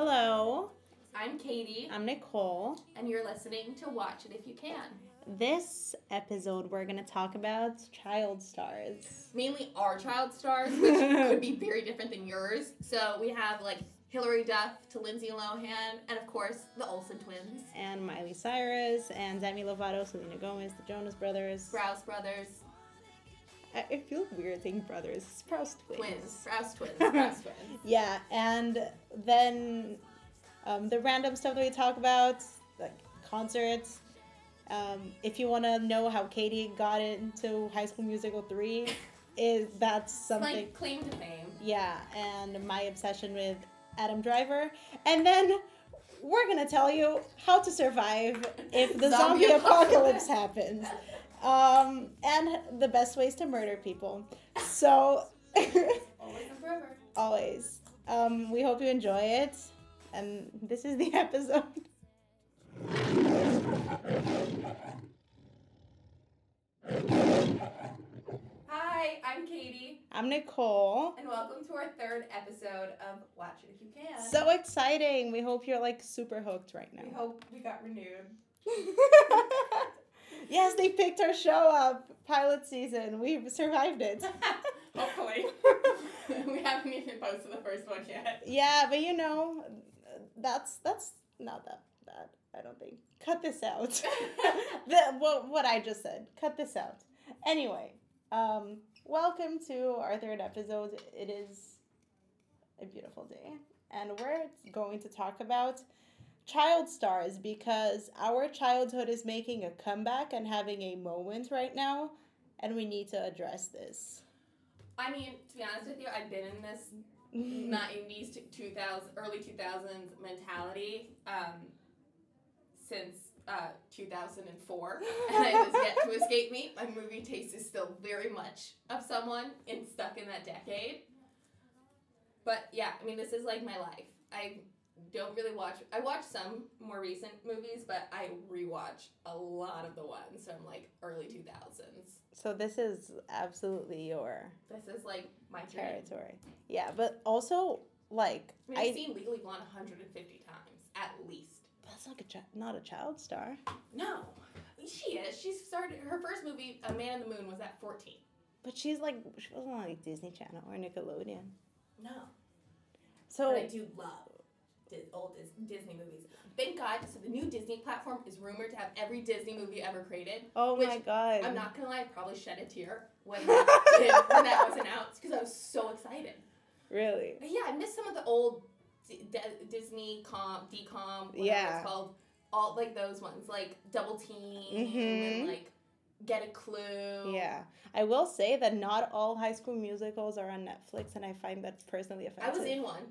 Hello, I'm Katie, I'm Nicole. and you're listening to Watch It If You Can. This episode, we're going to talk about child stars. Mainly our child stars, which could be very different than yours. So we have like Hilary Duff to Lindsay Lohan, and of course the Olsen twins, And Miley Cyrus, and Demi Lovato, Selena Gomez, the Jonas Brothers. Sprouse brothers, I, feel weird saying brothers. Sprouse twins. twins, Sprouse twins, Sprouse twins. Yeah, and then um, the random stuff that we talk about, like concerts. Um, if you want to know how Katie got into High School Musical 3, is that's something. Like claim to fame. Yeah, and my obsession with Adam Driver. And then we're going to tell you how to survive if the zombie, Zombie apocalypse. happens. Um, and the best ways to murder people. So, Always and forever. always. Um, we hope you enjoy it. And this is the episode. Hi, I'm Katie, I'm Nicole. and welcome to our third episode of Watch It If You Can. So exciting. We hope you're like super hooked right now. we hope we got renewed. yes, they picked our show up. Pilot season. We've survived it. Hopefully. we haven't even posted the first one yet. yeah, but you know, that's that's not that bad. I don't think. Cut this out. the, what what I just said. Cut this out. Anyway, um, welcome to our third episode. It is a beautiful day, and we're going to talk about child stars because our childhood is making a comeback and having a moment right now, and we need to address this. I mean, to be honest with you, I've been in this '90s to 2000, early 2000s mentality um, since uh, 2004, and it has yet to escape me. My movie taste is still very much of someone in stuck in that decade. But yeah, I mean, this is like my life. I don't really watch. I watch some more recent movies, but I rewatch a lot of the ones from like early 2000s. So this is absolutely your This is like my territory. Yeah, but also like I mean, I've I seen Legally Blonde 150 times at least. that's like a chi- not a child star. No, she is. She started her first movie, A Man in the Moon, was at 14. But she's like she wasn't on like Disney Channel or Nickelodeon. No, So but I do love Dis- old Dis- Disney movies. Thank God. So the new Disney platform is rumored to have every Disney movie ever created. oh my god. I'm not gonna lie, I probably shed a tear when that, did- when that was announced because I was so excited. really. But yeah, I missed some of the old D- D- Disney com, decom, whatever Yeah. it's called. All like those ones, like Double Team Mhm. and like Get a Clue. Yeah. I will say that not all high school musicals are on Netflix and I find that personally offensive. I was in one.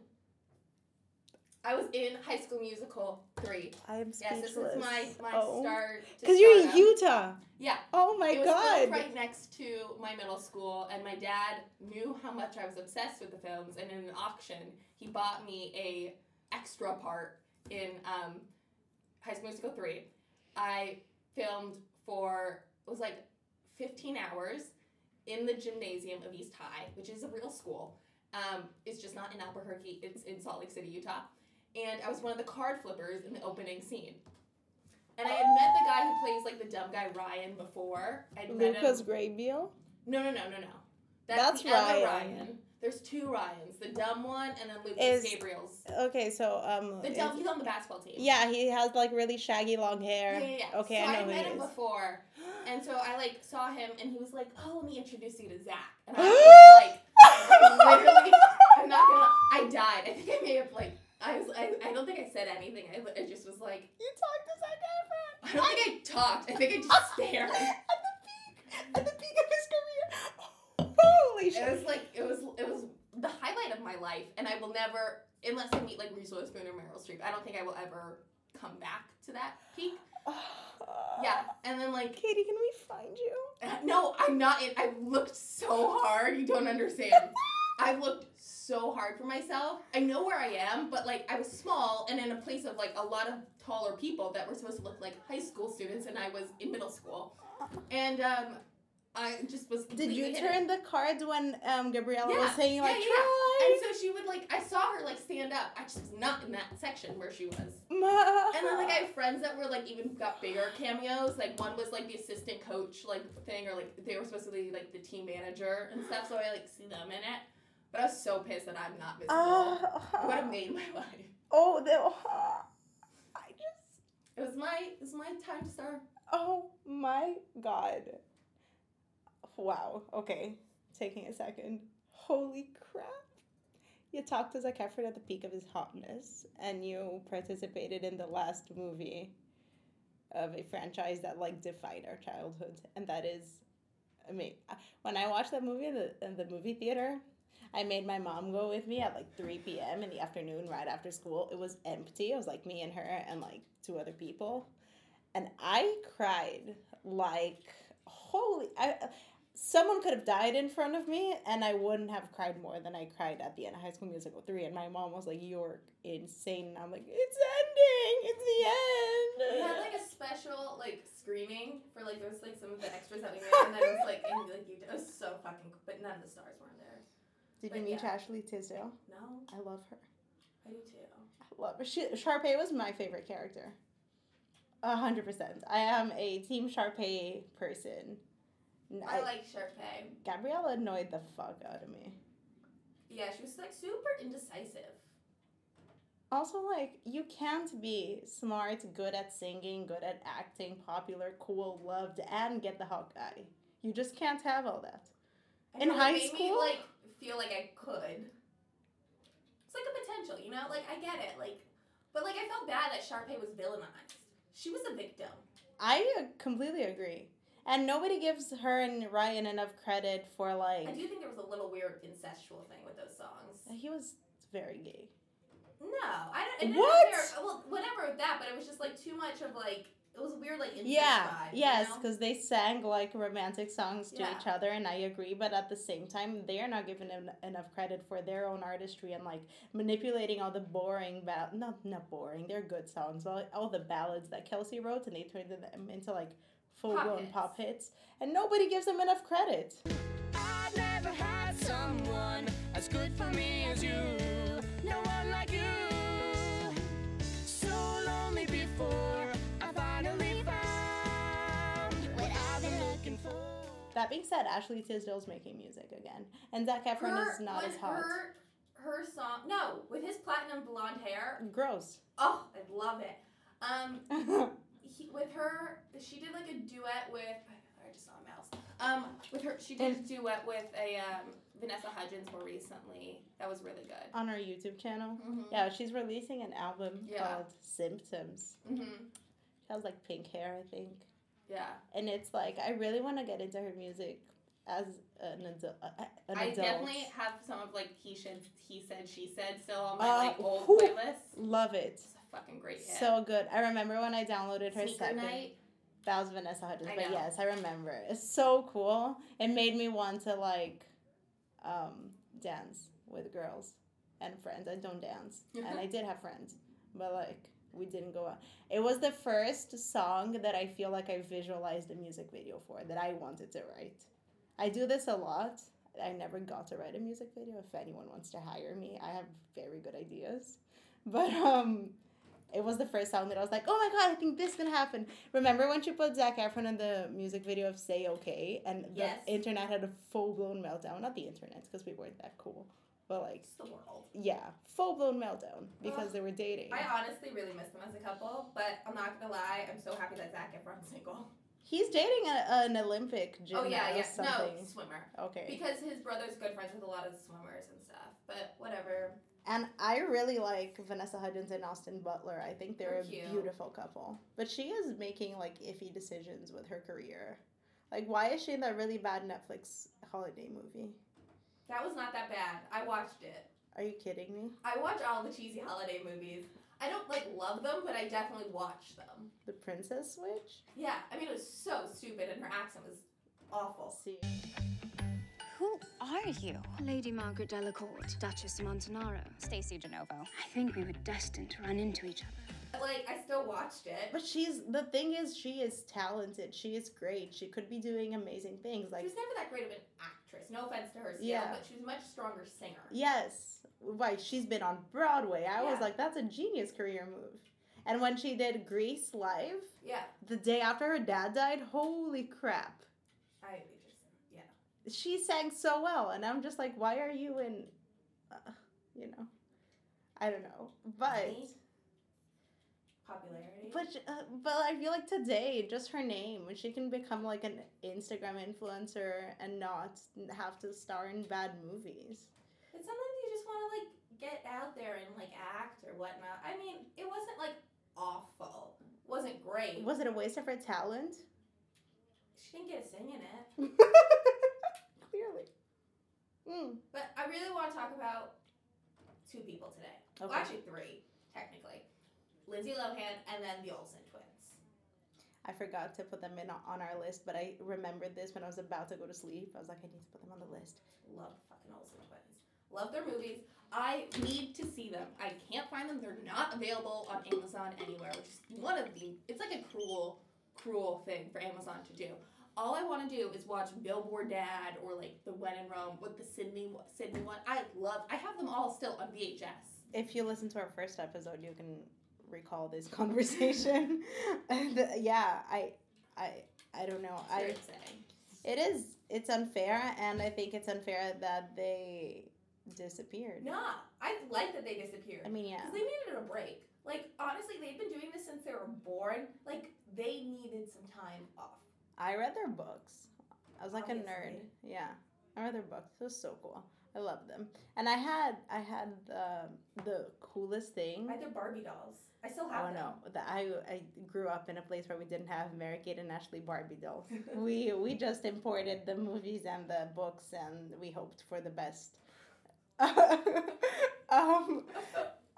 I was in High School Musical three. I am speechless. Yes, this is my my oh. start. Cuz you're in. Utah. Yeah. Oh my it was god. right next to my middle school, and my dad knew how much I was obsessed with the films. And in an auction, he bought me a extra part in um, High School Musical three. I filmed for it was like fifteen hours in the gymnasium of East High, which is a real school. Um, it's just not in Albuquerque; it's in Salt Lake City, Utah. And I was one of the card flippers in the opening scene. And I had met the guy who plays like the dumb guy Ryan before. I'd. Lucas Grabeel. No, no, no, no, no. That's the other Ryan. There's two Ryans. The dumb one and then Lucas Is- Gabriel's. Okay, so um The is- dumb. He's on the basketball team. Yeah, he has like really shaggy long hair. yeah, yeah. yeah. Okay, so I know who met he him is. before, and so I like saw him, and he was like, "Oh, let me introduce you to Zac." And I was like, literally, I'm not gonna. I died. I think I may have like. I was. I, I don't think I said anything. I, I just was like. You talked to Zac I don't think I talked. I think I just stared. at the peak, at the peak of his career. Holy shit. It was like it was it was the highlight of my life, and I will never, unless I meet like Reese Witherspoon or Meryl Streep, I don't think I will ever come back to that peak. Yeah, and then like Katie, can we find you? Uh, no, I'm not. In, I looked so hard. You don't understand. I looked so hard for myself. I know where I am, but like I was small and in a place of like a lot of taller people that were supposed to look like high school students, and I was in middle school. And um, I just was. Did you turn the cards when um, Gabriella Yeah, was saying like yeah, try? And so she would like, I saw her like stand up. I just was not in that section where she was. Ma- And then like I have friends that were like even got bigger cameos. Like one was like the assistant coach like thing, or like they were supposed to be like the team manager and stuff. So I like see them in it. But I was so pissed that I'm not visible. Ah. it would have made my life. oh, the, I just. It was my it was my time to start. Oh my god. Wow. Okay. Taking a second. Holy crap. You talked to Zac Efron at the peak of his hotness, and you participated in the last movie of a franchise that like defined our childhood, and that is, I mean, when I watched that movie in the in the movie theater, I made my mom go with me at like three p.m. in the afternoon, right after school. It was empty. It was like me and her and like two other people, and I cried like holy. I someone could have died in front of me and I wouldn't have cried more than I cried at the end of High School Musical 3 and my mom was like you're insane and I'm like it's ending it's the end. We had like a special like screening for like there was like some of the extras that we made, and then it was like in like you. It was so fucking, but none of the stars weren't there. Did but you meet yeah. Ashley Tisdale No, I love her I do too. I love her she, Sharpay was my favorite character a hundred percent I am a team Sharpay person I I- like Sharpay. Gabriella annoyed the fuck out of me Yeah, she was like super indecisive. Also, like, you can't be smart, good at singing, good at acting, popular, cool, loved, and get the hot guy. You just can't have all that. I In high school? me like feel like I could. It's like a potential, you know. Like I get it, like, but like I felt bad that Sharpay was villainized. She was a victim. I completely agree. And nobody gives her and Ryan enough credit for, like, I do think there was a little weird incestual thing with those songs. he was very gay. No, I don't. What? Well, whatever with that, but it was just like too much of like it was a weird like incest Yeah, vibe. yes, You know? because they sang like romantic songs to Yeah. each other, and I agree. But at the same time, they are not given en- enough credit for their own artistry and like manipulating all the boring ball not not boring. They're good songs. All, all the ballads that Kelsi wrote, and they turned them into like full blown hits. pop hits, and nobody gives them enough credit. I've never had someone as good for me as you. That being said, Ashley Tisdale's making music again, and Zac Efron her, is not as hot. Her, her song, no, with his platinum blonde hair. Gross. Oh, I love it. Um, he, with her, she did like a duet with. I just saw a mouse. Um, with her, she did a duet with a um, Vanessa Hudgens more recently. That was really good. On her YouTube channel. Mm-hmm. Yeah, she's releasing an album Yeah. called Symptoms. Mm-hmm. She has like pink hair, I think. Yeah. And it's like I really want to get into her music as an adult. Uh, an I adult. definitely have some of like he should, he said, she said still on my Uh, like old whew. playlist. love it. It's a fucking great hit. So good. I remember when I downloaded her Sneaker second. night. That was Vanessa Hudgens, but yes, I remember. It's so cool. It made me want to like um, dance with girls and friends. I don't dance, and I did have friends, but like we didn't go out. It was the first song that I feel like I visualized a music video for that I wanted to write. I do this a lot. I never got to write a music video. If anyone wants to hire me, I have very good ideas. But um it was the first song that I was like, oh my god, I think this can happen. Remember when she put Zac Efron in the music video of Say Okay and the Yes. internet had a full blown meltdown? Not the internet, because we weren't that cool. But like, It's the world. yeah, full blown meltdown because Ugh. they were dating. I honestly really miss them as a couple, but I'm not gonna lie, I'm so happy that Zac Efron's single. He's dating a, an Olympic gymnast oh yeah, yeah, something. no swimmer. Okay. Because his brother's good friends with a lot of swimmers and stuff. But whatever. And I really like Vanessa Hudgens and Austin Butler. I think they're They're a beautiful couple. But she is making like iffy decisions with her career. Like, why is she in that really bad Netflix holiday movie? That was not that bad. I watched it. Are you kidding me? I watch all the cheesy holiday movies. I don't like love them, but I definitely watch them. The Princess Switch? Yeah, I mean it was so stupid and her accent was awful. See. Who are you? Lady Margaret Delacourt, Duchess of Montenaro. Stacy DeNovo. I think we were destined to run into each other. Like I still watched it. But she's the thing is she is talented. She is great. She could be doing amazing things. she Like was never that great of an actress. No offense to her Yeah. but she was a much stronger singer. yes, right. She's been on Broadway. I was like, that's a genius career move. And when she did Grease live Yeah, the day after her dad died, holy crap, I just yeah. she sang so well. And I'm just like, why are you in? Uh, you know, I don't know, but. Popularity. But uh, but I feel like today, just her name, she can become like an Instagram influencer and not have to star in bad movies. But sometimes you just want to like get out there and like act or whatnot. I mean, it wasn't like awful. It wasn't great. Was it a waste of her talent? She didn't get a sing in it. Clearly. Mm. But I really want to talk about two people today. Well, Okay. actually three, technically. Lindsay Lohan and then the Olsen twins. I forgot to put them in on our list, but I remembered this when I was about to go to sleep. I was like, I need to put them on the list. Love fucking Olsen twins. Love their movies. I need to see them. I can't find them. They're not available on Amazon anywhere, which is one of the. It's like a cruel, cruel thing for Amazon to do. All I want to do is watch Billboard Dad or like the When in Rome with the Sydney Sydney one. I love. I have them all still on VHS. If you listen to our first episode, you can recall this conversation. yeah, I, I, I don't know. I. Fair say. It is. It's unfair, and I think it's unfair that they disappeared. Nah, I like that they disappeared. I mean, yeah. Because they needed a break. Like, honestly, they've been doing this since they were born. Like, they needed some time off. I read their books. I was like a nerd. Yeah, I read their books. It was so cool. I love them. And I had I had the the coolest thing. I had their Barbie dolls. I still Oh have them. no! That I I grew up in a place where we didn't have Mary Kate and Ashley Barbie dolls. we we just imported the movies and the books, and we hoped for the best. um,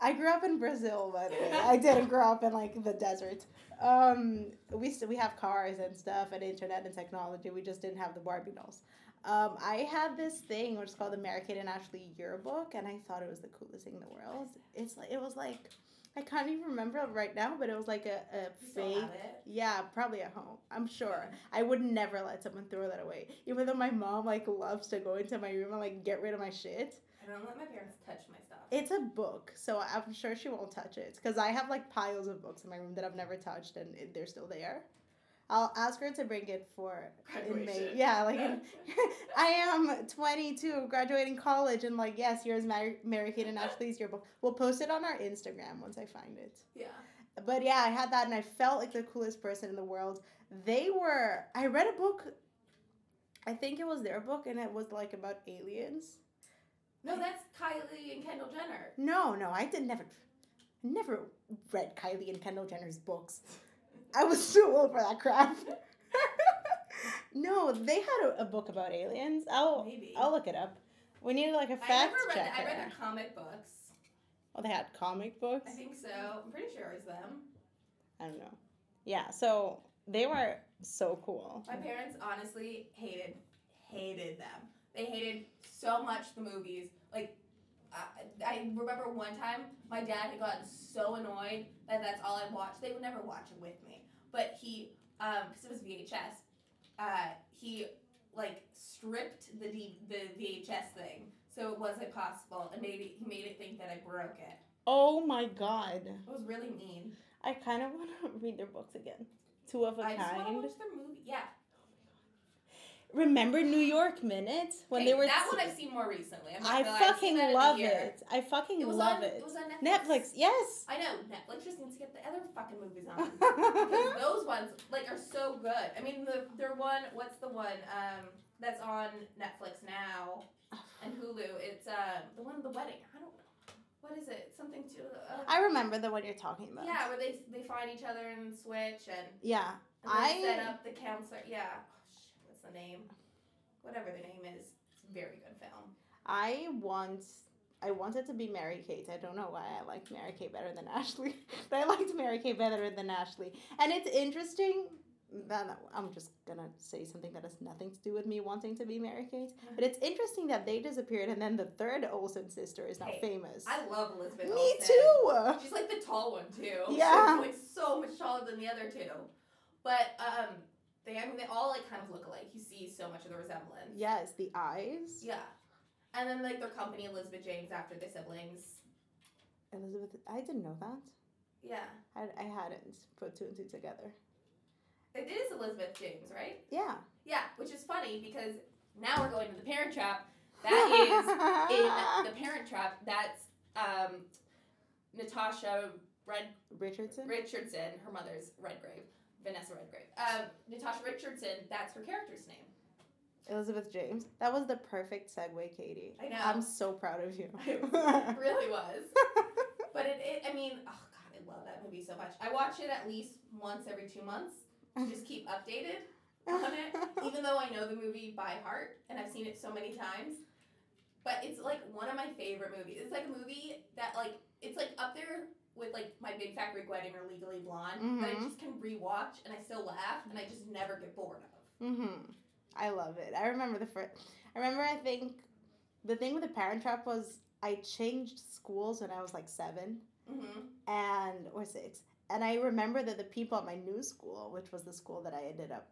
I grew up in Brazil, the way. I didn't grow up in like the desert. Um, we we have cars and stuff and internet and technology. We just didn't have the Barbie dolls. Um, I had this thing which is called the Mary Kate and Ashley yearbook, and I thought it was the coolest thing in the world. It's like it was like I can't even remember it right now, but it was like a, a fake. Yeah, probably at home. I'm sure. I would never let someone throw that away. Even though my mom like loves to go into my room and like get rid of my shit. I don't let my parents touch my stuff. It's a book, so I'm sure she won't touch it because I have like piles of books in my room that I've never touched and they're still there. I'll ask her to bring it for in May. Yeah, like in, I am 22, graduating college, and like yes, here's Mary, Mary Kate and Ashley's yearbook. We'll post it on our Instagram once I find it. yeah. But yeah, I had that and I felt like the coolest person in the world. They were I read a book I think it was their book and it was like about aliens. No, that's Kylie and Kendall Jenner. No, no, I did never never read Kylie and Kendall Jenner's books. I was too old for that crap. no, they had a, a book about aliens. I'll Maybe. I'll look it up. We need like a fact never read. checker. The, I read the comic books. oh, they had comic books. I think so. I'm pretty sure it was them. I don't know. Yeah, so they were so cool. My parents honestly hated hated them. They hated so much the movies. Like I, I remember one time my dad had gotten so annoyed that that's all I watched. They would never watch it with me, but he um because it was VHS. Uh, he like stripped the D, the VHS thing so it wasn't possible and made it, he made it think that I broke it. Oh my god. It was really mean. I kind of want to read their books again. Two of a I just want to watch their movie. Yeah, Remember New York Minute when Okay, they were that t- one I've seen more recently. I'm I fucking that in a love it. I fucking It love on, it. It was on Netflix. Netflix, yes. I know Netflix just needs to get the other fucking movies on. because those ones like are so good. I mean, the their one. What's the one? Um, that's on Netflix now and Hulu. It's um the one the wedding. I don't know. What is it? Something to. Uh, I remember the one you're talking about. yeah, where they they find each other and switch and, Yeah. and I- set up the counselor. Yeah. The name? Whatever the name is. It's a very good film. I want I wanted to be Mary Kate. I don't know why I liked Mary Kate better than Ashley. but I liked Mary Kate better than Ashley. And it's interesting then I'm just gonna say something that has nothing to do with me wanting to be Mary Kate. But it's interesting that they disappeared and then the third Olsen sister is now Hey, famous. I love Elizabeth. Me Olsen. too. She's like the tall one too. Yeah. She's like so much taller than the other two. But um, they I mean they all like kind of look alike. You see so much of the resemblance. Yes, the eyes. Yeah. And then like their company, Elizabeth James, after the siblings. Elizabeth, I didn't know that. Yeah. I, I hadn't put two and two together. It is Elizabeth James, right? Yeah. Yeah, which is funny because now we're going to the Parent Trap. That is in the Parent Trap. That's um, Natasha Red Richardson. Richardson. Her mother's Redgrave, Vanessa Redgrave. Um, Natasha Richardson. That's her character's name. Elizabeth James. That was the perfect segue, Katie. I know. I'm so proud of you. It really was. But it, it, I mean, oh god, I love that movie so much. I watch it at least once every two months. to Just keep updated on it, even though I know the movie by heart and I've seen it so many times. But it's like one of my favorite movies. It's like a movie that like it's like up there with like my Big Fat Greek Wedding or Legally Blonde that I Mhm. just can rewatch and I still laugh and I just never get bored of. hmm I love it. I remember the first. I remember. I think the thing with the Parent Trap was I changed schools when I was like seven Mm-hmm. and or six, and I remember that the people at my new school, which was the school that I ended up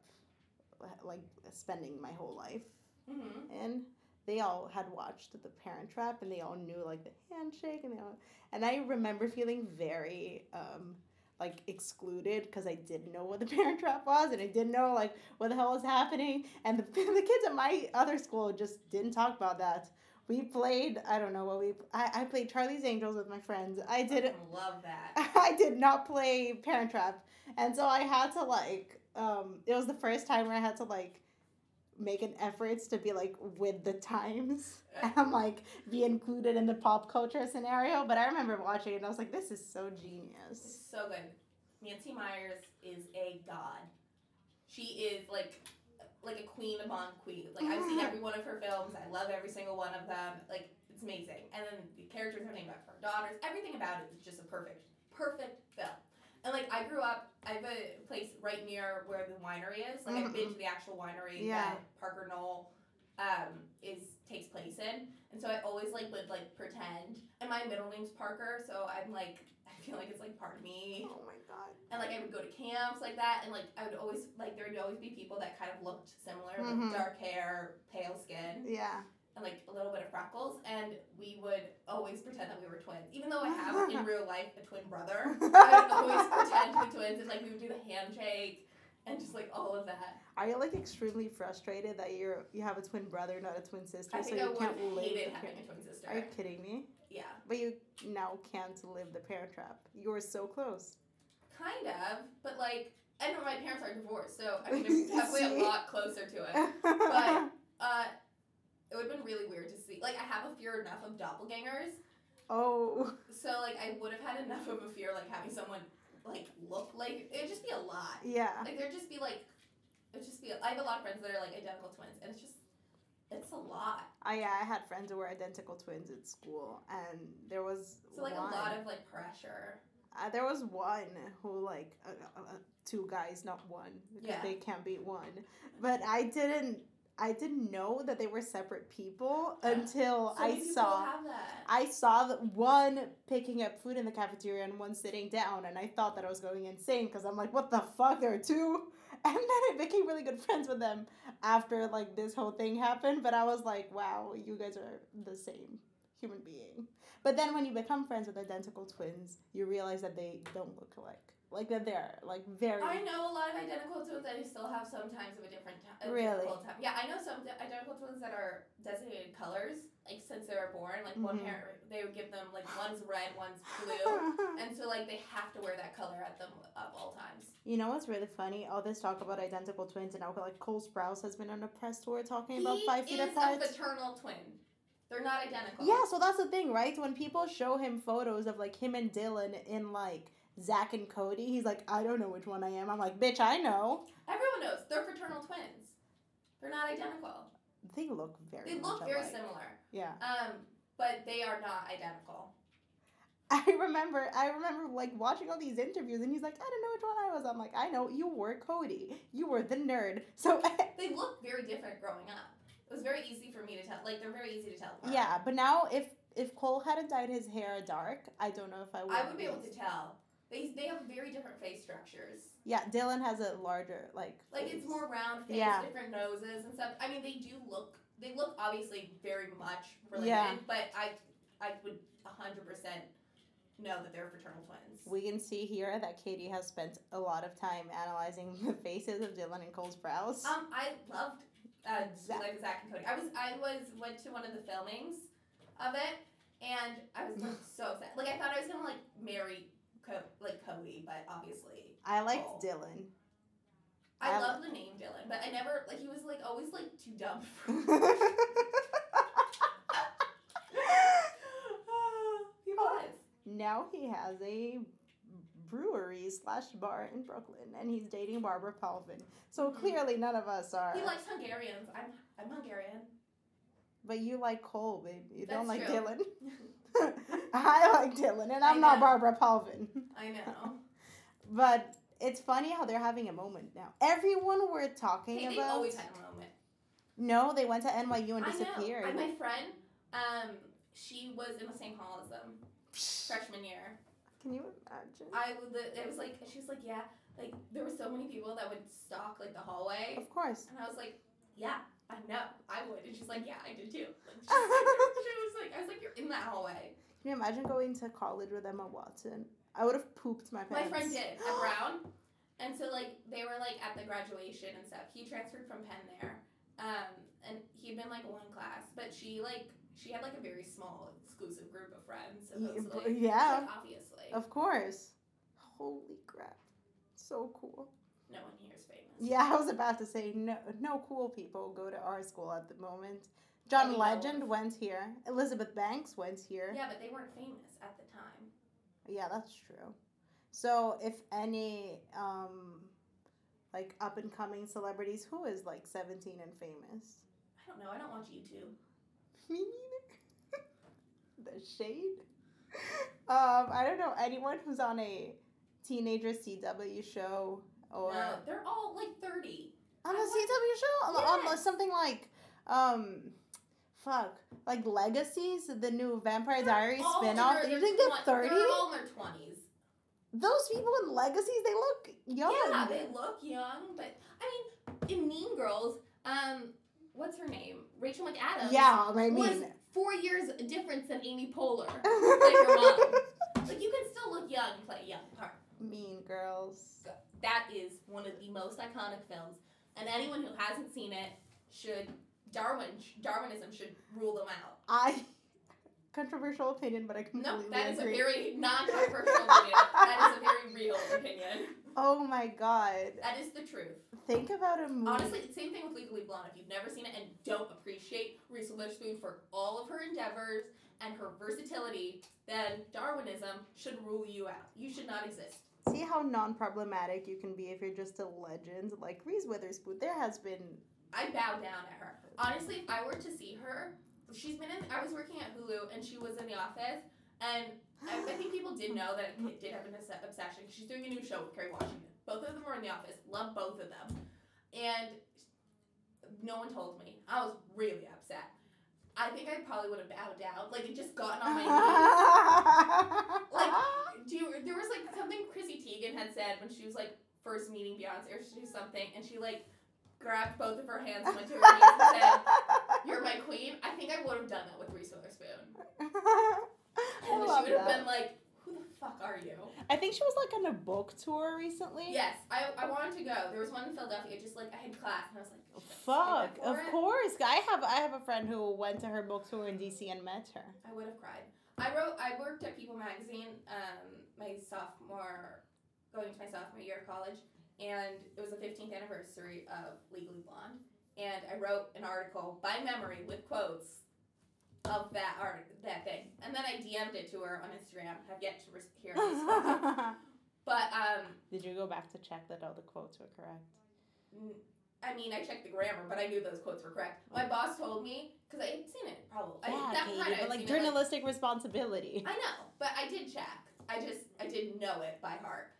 like spending my whole life Mm-hmm. in, they all had watched the Parent Trap and they all knew like the handshake and they all, and I remember feeling very um like excluded because I didn't know what the Parent Trap was and I didn't know like what the hell was happening and the the kids at my other school just didn't talk about that. We played I don't know what we I, I played Charlie's Angels with my friends. I didn't love that. I did not play Parent Trap, and so I had to like. Um, it was the first time where I had to like make an effort to be like with the times and like be included in the pop culture scenario. But I remember watching it and I was like, this is so genius. It's so good. Nancy Meyers is a god. She is like like a queen among queens. Like I've seen mm-hmm. every one of her films. I love every single one of them. Like it's amazing. And then the characters are named after her daughters. Everything about it is just a perfect, perfect film. And like I grew up, I have a place right near where the winery is. Like I've been to the actual winery Yeah. that Parker Knoll um, is takes place in. And so I always like would like pretend. And my middle name's Parker, so I'm like I feel like it's like part of me. Oh my god. And like I would go to camps like that, and like I would always like there would always be people that kind of looked similar, Mhm. like dark hair, pale skin, Yeah. And like a little bit of freckles. And we would always pretend that we were twins, even though I have in real life a twin brother. I would always pretend to be twins, and like we would do the handshake and just like all of that. Are you like extremely frustrated that you're you have a twin brother, not a twin sister, I so I you can't live hated having a twin sister. Are you kidding me? Yeah, But you now can't live the Parent Trap. You were so close. kind of, but like. I know my parents are divorced, so I mean, it's definitely a lot closer to it. But uh, it would have been really weird to see. Like, I have a fear enough of doppelgangers, oh. so like I would have had enough of a fear like having someone like look like it'd just be a lot. Yeah. Like there'd just be like it'd just be. I have a lot of friends that are like identical twins, and it's just it's a lot. I yeah, I had friends who were identical twins at school, and there was So like one, a lot of like pressure. uh, there was one who like uh, uh, uh, two guys, not one, because Yeah. they can't beat one. But I didn't, I didn't know that they were separate people until So I saw. have that. I saw one picking up food in the cafeteria and one sitting down, and I thought that I was going insane because I'm like, what the fuck? There are two, and then I became really good friends with them after like this whole thing happened. But I was like, wow, you guys are the same human being. But then when you become friends with identical twins, you realize that they don't look alike, like that they're like very. I know a lot of identical twins that still have sometimes of a different time. Really? Time. Yeah, I know some identical twins that are designated colors, like since they were born. Like one Mhm. parent, they would give them like one's red, one's blue, and so like they have to wear that color at them at all times. You know what's really funny? All this talk about identical twins, and now like Cole Sprouse has been on a press tour talking about five feet is apart. a fraternal twin. They're not identical. Yeah, so that's the thing, right? When people show him photos of like him and Dylan in like Zack and Cody, he's like, I don't know which one I am. I'm like, bitch, I know. Everyone knows they're fraternal twins. They're not identical. They look very. They look very alike. similar. Yeah. Um, but they are not identical. I remember, I remember like watching all these interviews, and he's like, I don't know which one I was. I'm like, I know you were Cody. You were the nerd. So They look very different growing up. It was very easy for me to tell. Like they're very easy to tell. apart. yeah, but now if if Cole hadn't dyed his hair dark, I don't know if I would. I would be able to tell. They they have very different face structures. Yeah, Dylan has a larger like. Like it's more round face, Yeah. different noses and stuff. I mean, they do look. They look obviously very much related, Yeah. but I I would hundred percent know that they're fraternal twins. We can see here that Katie has spent a lot of time analyzing the faces of Dylan and Cole Sprouse. Um, I loved uh, Zack. like Zack and Cody. I was I was went to one of the filmings of it, and I was like so upset. Like I thought I was gonna like marry Co- like Cody, but obviously I liked Cole. Dylan. I, I- love the name Dylan, but I never like he was like always like too dumb. he was. now he has a brewery slash bar in Brooklyn, and he's dating Barbara Palvin. So Mhm. clearly, none of us are. He likes Hungarians. I'm I'm Hungarian. but you like Cole, babe. You don't like true. Dylan. I like Dylan, and I'm not. Barbara Palvin. I know. But it's funny how they're having a moment now. Everyone we're talking Hey, they about. always had a moment. No, they went to NYU and I disappeared. I, my friend, um, she was in the same hall as them freshman year. Can you imagine? I would. It was like she was like, yeah, like there were so many people that would stalk like the hallway, of course. and I was like, yeah, I know, I would. And she's like, yeah, I did too. Like, she, she was like, I was like, you're in that hallway. Can you imagine going to college with Emma Watson? I would have pooped my pants. My friend did at Brown, and so like they were like at the graduation and stuff. He transferred from Penn there, um, and he'd been like one class, but she like she had like a very small exclusive group of friends. Supposedly. yeah. Like, obviously, Of course. Holy crap. So cool. no one here. Yeah, I was about to say no no cool people go to our school at the moment. John Legend went here. Elizabeth Banks went here. Yeah, but they weren't famous at the time. Yeah, that's true. So if any um like up and coming celebrities, who is like seventeen and famous? I don't know. I don't watch YouTube. Me neither. the shade. Um, I don't know anyone who's on a teenager CW show or no, they're all like thirty. on a I CW show on, on something like um, fuck, like Legacies, the new Vampire Diaries spinoff. their- you think they're thirty? They're all in their twenties. Those people in Legacies, they look young. Yeah, they look young, but I mean, in Mean Girls, um, what's her name? Rachel McAdams. Yeah, I was four years difference than Amy Poehler. like. Like you can still look young and play a young part. mean Girls. That is one of the most iconic films, and anyone who hasn't seen it should Darwin Darwinism should rule them out. I controversial opinion, but I completely No, that is a agree. very non-controversial opinion. That is a very real opinion. Oh my god! That is the truth. Think about a movie. Honestly, same thing with Legally Blonde. If you've never seen it and don't appreciate Reese Witherspoon for all of her endeavors and her versatility, then Darwinism should rule you out. You should not exist. See how non-problematic you can be if you're just a legend like Reese Witherspoon. There has been I bow down at her. Honestly, if I were to see her, she's been in. I was working at Hulu and she was in the office, and I, I think people did know that Kit did have an obs- obsession. She's doing a new show with Kerry Washington. Both of them were in the office. Love both of them, and no one told me. I was really upset. I think I probably would have bowed down, like it just gotten on my knees. Like, do you, there was like something Chrissy Teigen had said when she was like first meeting Beyonce or she something, and she like grabbed both of her hands and went to her knees and said, "You're my queen." I think I would have done that with Reese Witherspoon, I and love she would have been like, "Who the fuck are you?" I think she was like on a book tour recently. Yes, I, I wanted to go. There was one in Philadelphia, just like I had class, and I was like, "Should Fuck, of it?" course. I have I have a friend who went to her book tour in DC and met her. I would have cried. I wrote. I worked at People Magazine. Um, my sophomore, going to my sophomore year of college, and it was the 15th anniversary of Legally Blonde, and I wrote an article by memory with quotes of that art that thing, and then I DM'd it to her on Instagram. Have yet to re- hear a response, but um, Did you go back to check that all the quotes were correct? I mean, I checked the grammar, but I knew those quotes were correct. My boss told me because I had seen it probably. I, yeah, that Katie, part I but like seen it, journalistic responsibility. I know. but I did check. I just I didn't know it by heart.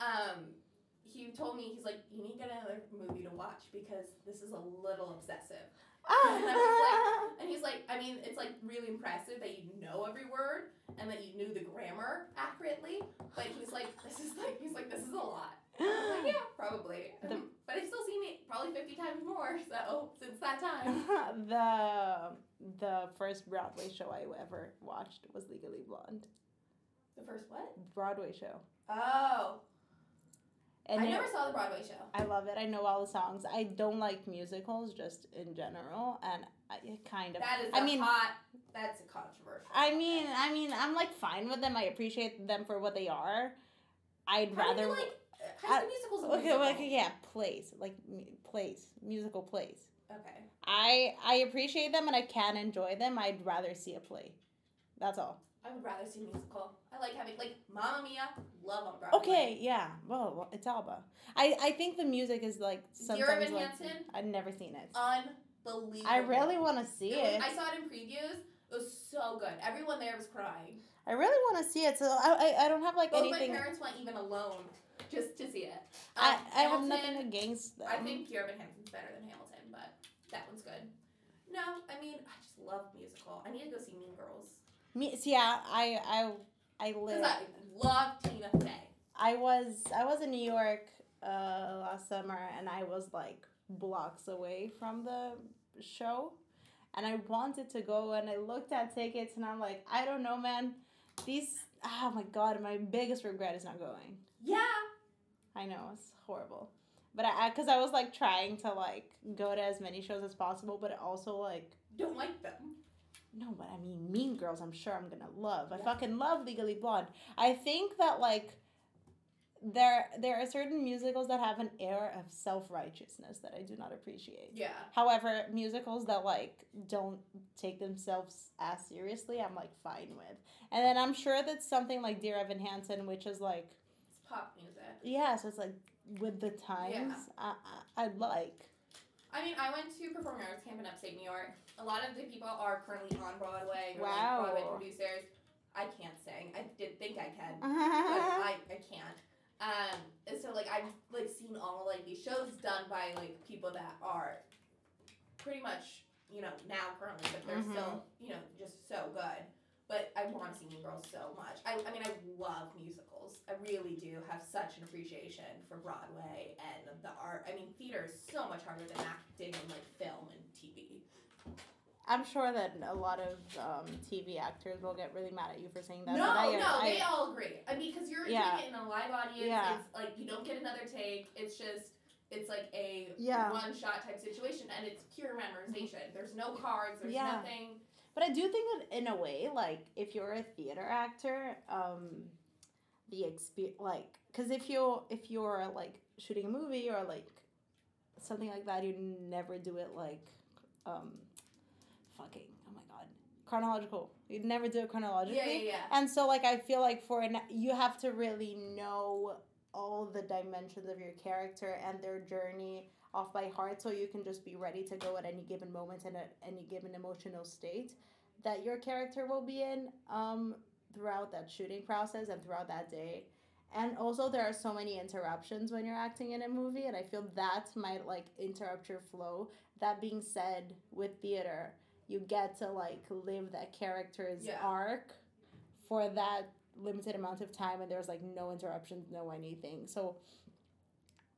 Um, he told me he's like, you need to get another movie to watch because this is a little obsessive. And I was And he's like, I mean, it's like really impressive that you know every word and that you knew the grammar accurately. But he's like, this is like, he's like, this is a lot. Like, yeah, probably. The- but I've still seen it probably fifty times more. So since that time. the the first Broadway show I ever watched was Legally Blonde. The first what? Broadway show. Oh, And I never saw the Broadway show. I love it. I know all the songs. I don't like musicals just in general, and I it kind of. That is I a mean- hot. That's a controversial. I mean, I mean, I'm like fine with them. I appreciate them for what they are. I'd How do rather you like uh, High School Musical's a okay, musical. okay, yeah, plays like plays, musical plays. Okay. I I appreciate them and I can enjoy them. I'd rather see a play. That's all. I would rather see a musical. I like having like Mamma Mia. Love on Broadway. Okay, yeah. Well, well, it's Alba. I I think the music is like Dear sometimes Evan like Hansen? I've never seen it. Unbelievable. I really want to see It was-. I saw it in previews. It was so good. Everyone there was crying. I really want to see it. So I I, I don't have like Both anything. my parents went even alone just to see it. I Um, I have Hamilton, nothing against them. I think Dear Evan Hansen's better than Hamilton, but that one's good. No, I mean I just love musical. I need to go see Mean Girls me. See, yeah, I I I live. I love Tina Fey. I was I was in New York uh, last summer and I was like blocks away from the show and I wanted to go and I looked at tickets and I'm like I don't know man these oh my god my biggest regret is not going Yeah. I know it's horrible but I because I, was like trying to like go to as many shows as possible but also like Don't like them. No, but I mean, Mean Girls. I'm sure I'm gonna love. I fucking love Legally Blonde. I think that like there there are certain musicals that have an air of self righteousness that I do not appreciate. Yeah. However, musicals that like don't take themselves as seriously, I'm like fine with. And then I'm sure that something like Dear Evan Hansen, which is like It's pop music. yeah, so it's like with the times. yeah. I, I I'd like. I mean, I went to performing arts camp in upstate New York. A lot of the people are currently on Broadway or Wow. like Broadway producers. I can't sing. I did think I can, but I, I can't. Um, and so like I've like seen all like these shows done by like people that are pretty much you know now currently, but they're Mhm. still you know just so good. But I want to see Mean Girls so much. I, I mean I love musicals. I really do have such an appreciation for Broadway and the art. I mean theater is so much harder than acting and like film and TV. I'm sure that a lot of um, TV actors will get really mad at you for saying that. no, I, no, I, they all agree. I mean, because you're Yeah. doing it in a live audience. Yeah. It's like you don't get another take. It's just it's like a Yeah. one shot type situation, and it's pure memorization. There's no cards. There's Yeah. nothing. But I do think that in a way, like if you're a theater actor, um, the experience, like, because if you're if you're like shooting a movie or like something like that, you never do it like, um, fucking oh my god, chronological. You'd never do it chronologically. Yeah, yeah, yeah. And so, like, I feel like for an you have to really know all the dimensions of your character and their journey off by heart, so you can just be ready to go at any given moment and at any given emotional state that your character will be in um, throughout that shooting process and throughout that day. And also, there are so many interruptions when you're acting in a movie, and I feel that might like interrupt your flow. That being said, with theater, you get to like live that character's Yeah. arc for that limited amount of time and there's like no interruptions no anything so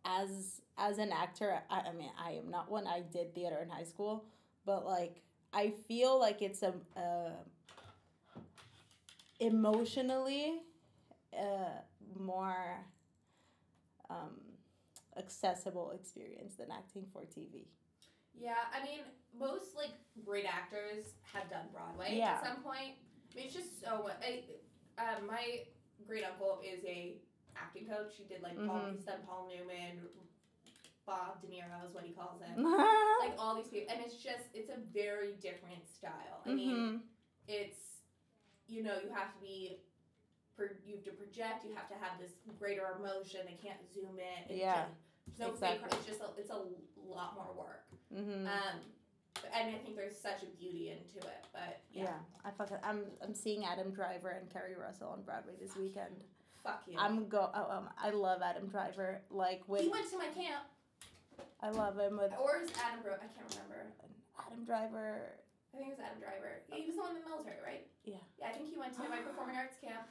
as as an actor I, I mean i am not one i did theater in high school but like i feel like it's a, a emotionally uh, more um, accessible experience than acting for tv Yeah, I mean, most like great actors have done Broadway Yeah. at some point. I mean, it's just so. I, um, my great uncle is a acting coach. He did like Paul, Mhm. he's done Paul Newman, Bob De Niro is what he calls him. mm-hmm. like all these people, and it's just it's a very different style. I mean, it's you know you have to be. You have to project. You have to have this greater emotion. They can't zoom in. It's Yeah, just- no fake. exactly. It's just a, it's a lot more work. mm-hmm. Um, and I think there's such a beauty into it. But Yeah, yeah, I fucking I'm I'm seeing Adam Driver and Keri Russell on Broadway this weekend. fuck you. I'm go. Oh, um, I love Adam Driver. Like when he went to my camp, I love him with or is Adam Bro? I can't remember. Adam Driver. I think it was Adam Driver. He was the one in the military, right? Yeah. Yeah, I think he went to my performing arts camp.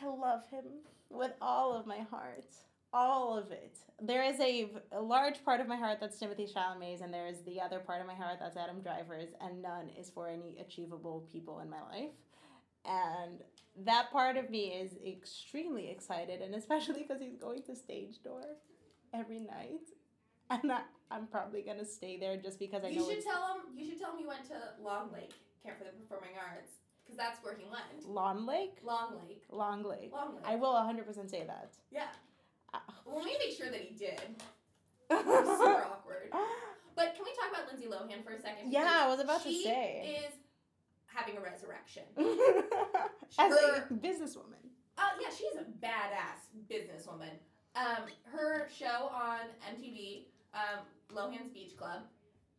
I love him with all of my heart. All of it. There is a, a large part of my heart that's Timothée Chalamet's, and there is the other part of my heart that's Adam Driver's, and none is for any achievable people in my life. And that part of me is extremely excited, and especially because he's going to stage door every night. And I, I'm probably gonna stay there just because I You know should it's tell him. You should tell him you went to Long Lake Camp for the Performing Arts because that's where he went. Lawn Lake, Long Lake. Long Lake. Long Lake. I will 100% say that. yeah. Ah. Well, we make sure that he did. Super awkward. But can we talk about Lindsay Lohan for a second? Yeah, I was about to she say. is having a resurrection. As Her- a businesswoman. Uh, yeah, she's a badass businesswoman. Um, her show on MTV, um, Lohan's Beach Club.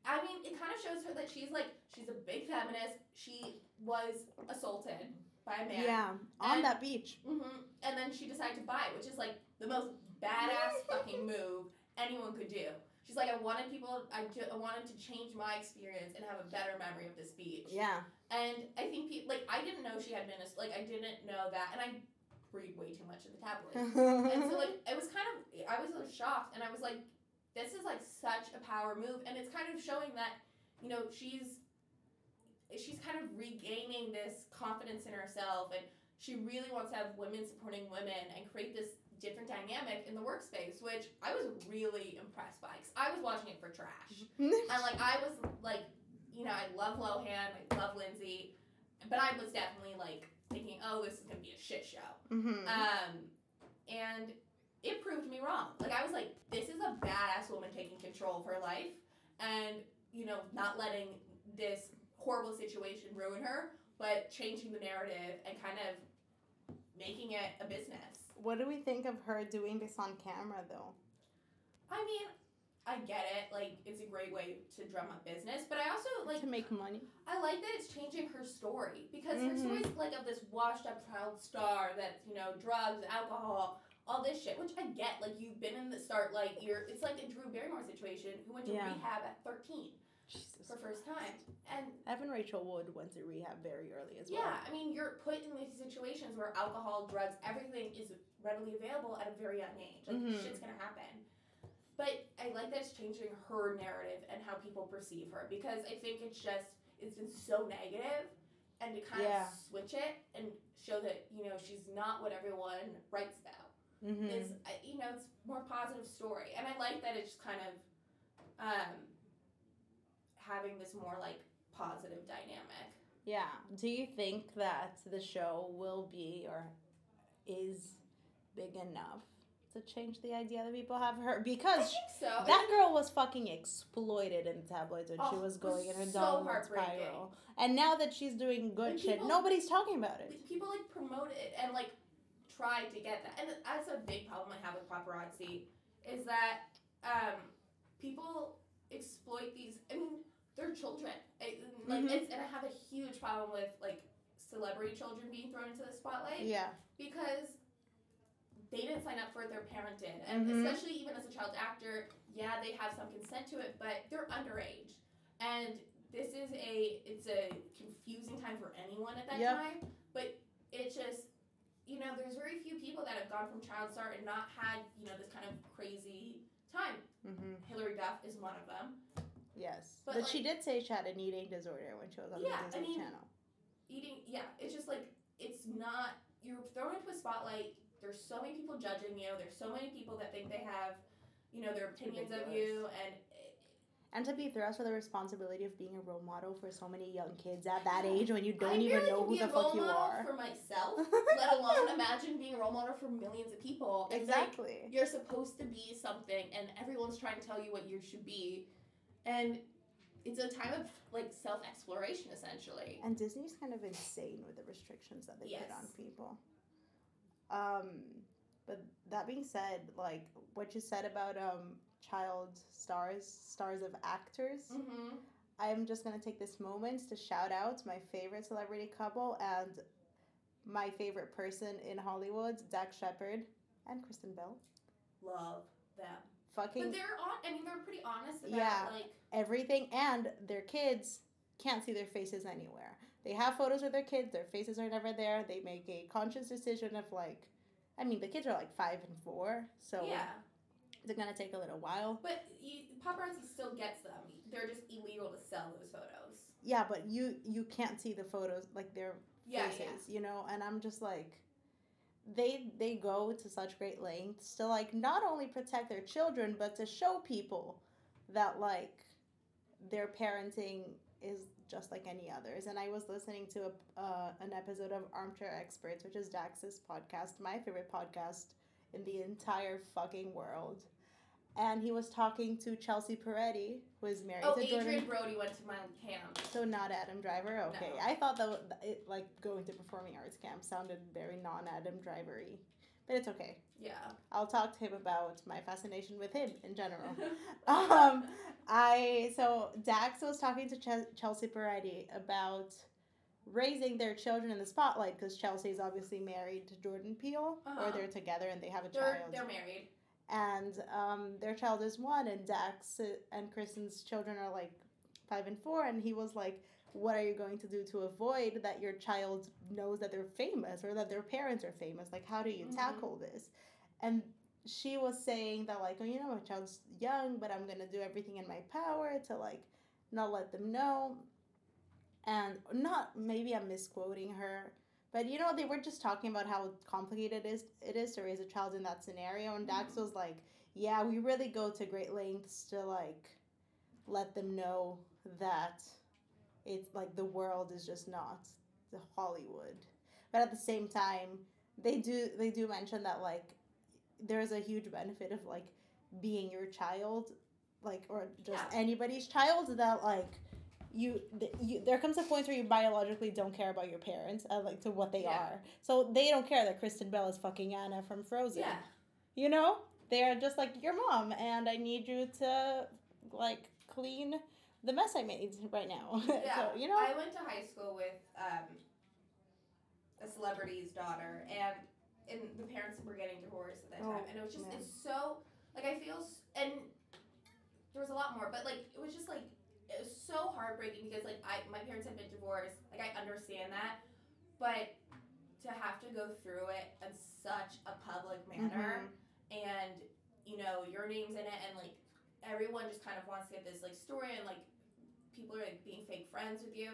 I mean, it kind of shows her that she's like she's a big feminist. She was assaulted by a man. Yeah, on And- that beach. hmm And then she decided to buy it, which is like the most badass fucking move anyone could do. She's like, I wanted people, I, ju- I wanted to change my experience and have a better memory of this beach. Yeah. And I think people, like, I didn't know she had been, a, like, I didn't know that. And I read way too much of the tabloids. and so, like, it was kind of, I was shocked. And I was like, this is, like, such a power move. And it's kind of showing that, you know, she's, she's kind of regaining this confidence in herself. And she really wants to have women supporting women and create this different dynamic in the workspace, which I was really impressed by. Cause I was watching it for trash. And like I was like, you know, I love Lohan, I love Lindsay, but I was definitely like thinking, oh, this is gonna be a shit show. Mhm. Um, and it proved me wrong. Like I was like, this is a badass woman taking control of her life, and you know, not letting this horrible situation ruin her, but changing the narrative and kind of making it a business. what do we think of her doing this on camera, though? I mean, I get it. Like, it's a great way to drum up business, but I also like to make money. I like that it's changing her story because her Mhm. story's like of this washed up child star that you know drugs, alcohol, all this shit, which I get. Like you've been in the start, like you're. It's like a Drew Barrymore situation who went to Yeah. rehab at thirteen Jesus. for first time, and Evan Rachel Wood went to rehab very early as well. yeah, I mean you're put in these situations where alcohol, drugs, everything is readily available at a very young age. Like Mhm. shit's gonna happen. But I like that it's changing her narrative and how people perceive her because I think it's just it's been so negative, and to kind Yeah. of switch it and show that you know she's not what everyone writes about Mm-hmm. is uh, you know it's more positive story, and I like that it's kind of um, having this more like positive dynamic. Yeah. Do you think that the show will be or is big enough to change the idea that people have her? I Because think so. That girl was fucking exploited in the tabloids when she Oh, was it was going in her so downward spiral. And now that she's doing good shit, nobody's talking about it. People like promote it and like try to get that and that's a big problem i have with paparazzi is that um, people exploit these i mean they're children I, like Mhm. it's and i have a huge problem with like celebrity children being thrown into the spotlight Yeah. because they didn't sign up for it their parent did and Mhm. especially even as a child actor yeah they have some consent to it but they're underage and this is a it's a confusing time for anyone at that Yep. time but it's just you know there's very few people that have gone from child star and not had you know this kind of crazy time Mm-hmm. hilary duff is one of them Yes. But, But, she did say she had an eating disorder when she was on Yeah, the Disney mean- Channel. eating yeah it's just like it's not you're thrown into a spotlight there's so many people judging you there's so many people that think they have you know their opinions of you and And to be thrust with the responsibility of being a role model for so many young kids at that age when you don't even know who the fuck you are. for myself let alone imagine being a role model for millions of people It's like, exactly. you're supposed to be something and everyone's trying to tell you what you should be and it's a time of like self-exploration essentially And Disney's kind of insane with the restrictions that they put on Yes. people. Um, but that being said, like what you said about um child stars, stars of actors, mm-hmm. I'm just gonna take this moment to shout out my favorite celebrity couple and my favorite person in Hollywood, Dax Shepard and Kristen Bell. Love them. Fucking But they're on. I mean, they're pretty honest about Yeah. like. everything and their kids can't see their faces anywhere. They have photos of their kids, their faces are never there. They make a conscious decision of like I mean the kids are like five and four, so Yeah, it's gonna take a little while. but you, paparazzi still gets them. They're just illegal to sell those photos. Yeah, but you you can't see the photos like their Yeah, faces, yeah. you know, and I'm just like they they go to such great lengths to like not only protect their children but to show people that like their parenting is just like any others and i was listening to a, uh, an episode of armchair experts which is dax's podcast my favorite podcast in the entire fucking world and he was talking to chelsea peretti who is married to Jordan. Oh, to Adrian jordan Brody went to my camp. so not Adam Driver. Okay, No. I thought that it, like going to performing arts camp sounded very non-Adam Drivery, but it's okay. Yeah. I'll talk to him about my fascination with him in general. um, I so Dax was talking to Ch- Chelsea Peretti about raising their children in the spotlight because Chelsea is obviously married to Jordan Peele, Uh-huh. or they're together and they have a they're child they're married. and um, their child is one, and Dax uh, and Kristen's children are like five and four, and he was like, "What are you going to do to avoid that your child knows that they're famous or that their parents are famous? Like, how do you Mhm. tackle this?" And she was saying that like, "Oh, you know, my child's young, but I'm gonna do everything in my power to like not let them know." And not maybe I'm misquoting her, but you know, they were just talking about how complicated it is it is to raise a child in that scenario. And Dax mm-hmm. was like, Yeah, we really go to great lengths to like let them know that it's like the world is just not the Hollywood. But at the same time, they do they do mention that like there's a huge benefit of like being your child, like or just Yeah. anybody's child that like you, th- you there comes a point where you biologically don't care about your parents uh, like to what they Yeah. are so they don't care that kristen bell is fucking anna from frozen Yeah. you know they're just like your mom and i need you to like clean the mess i made right now Yeah. so you know I went to high school with um, a celebrity's daughter, and and the parents were getting divorced at that Oh, time, and it was just man. it's so like I feel and there was a lot more, but like it was just like it was so heartbreaking because like I my parents had been divorced, like I understand that, but to have to go through it in such a public manner Mhm. and you know your name's in it and like everyone just kind of wants to get this like story and like people are like being fake friends with you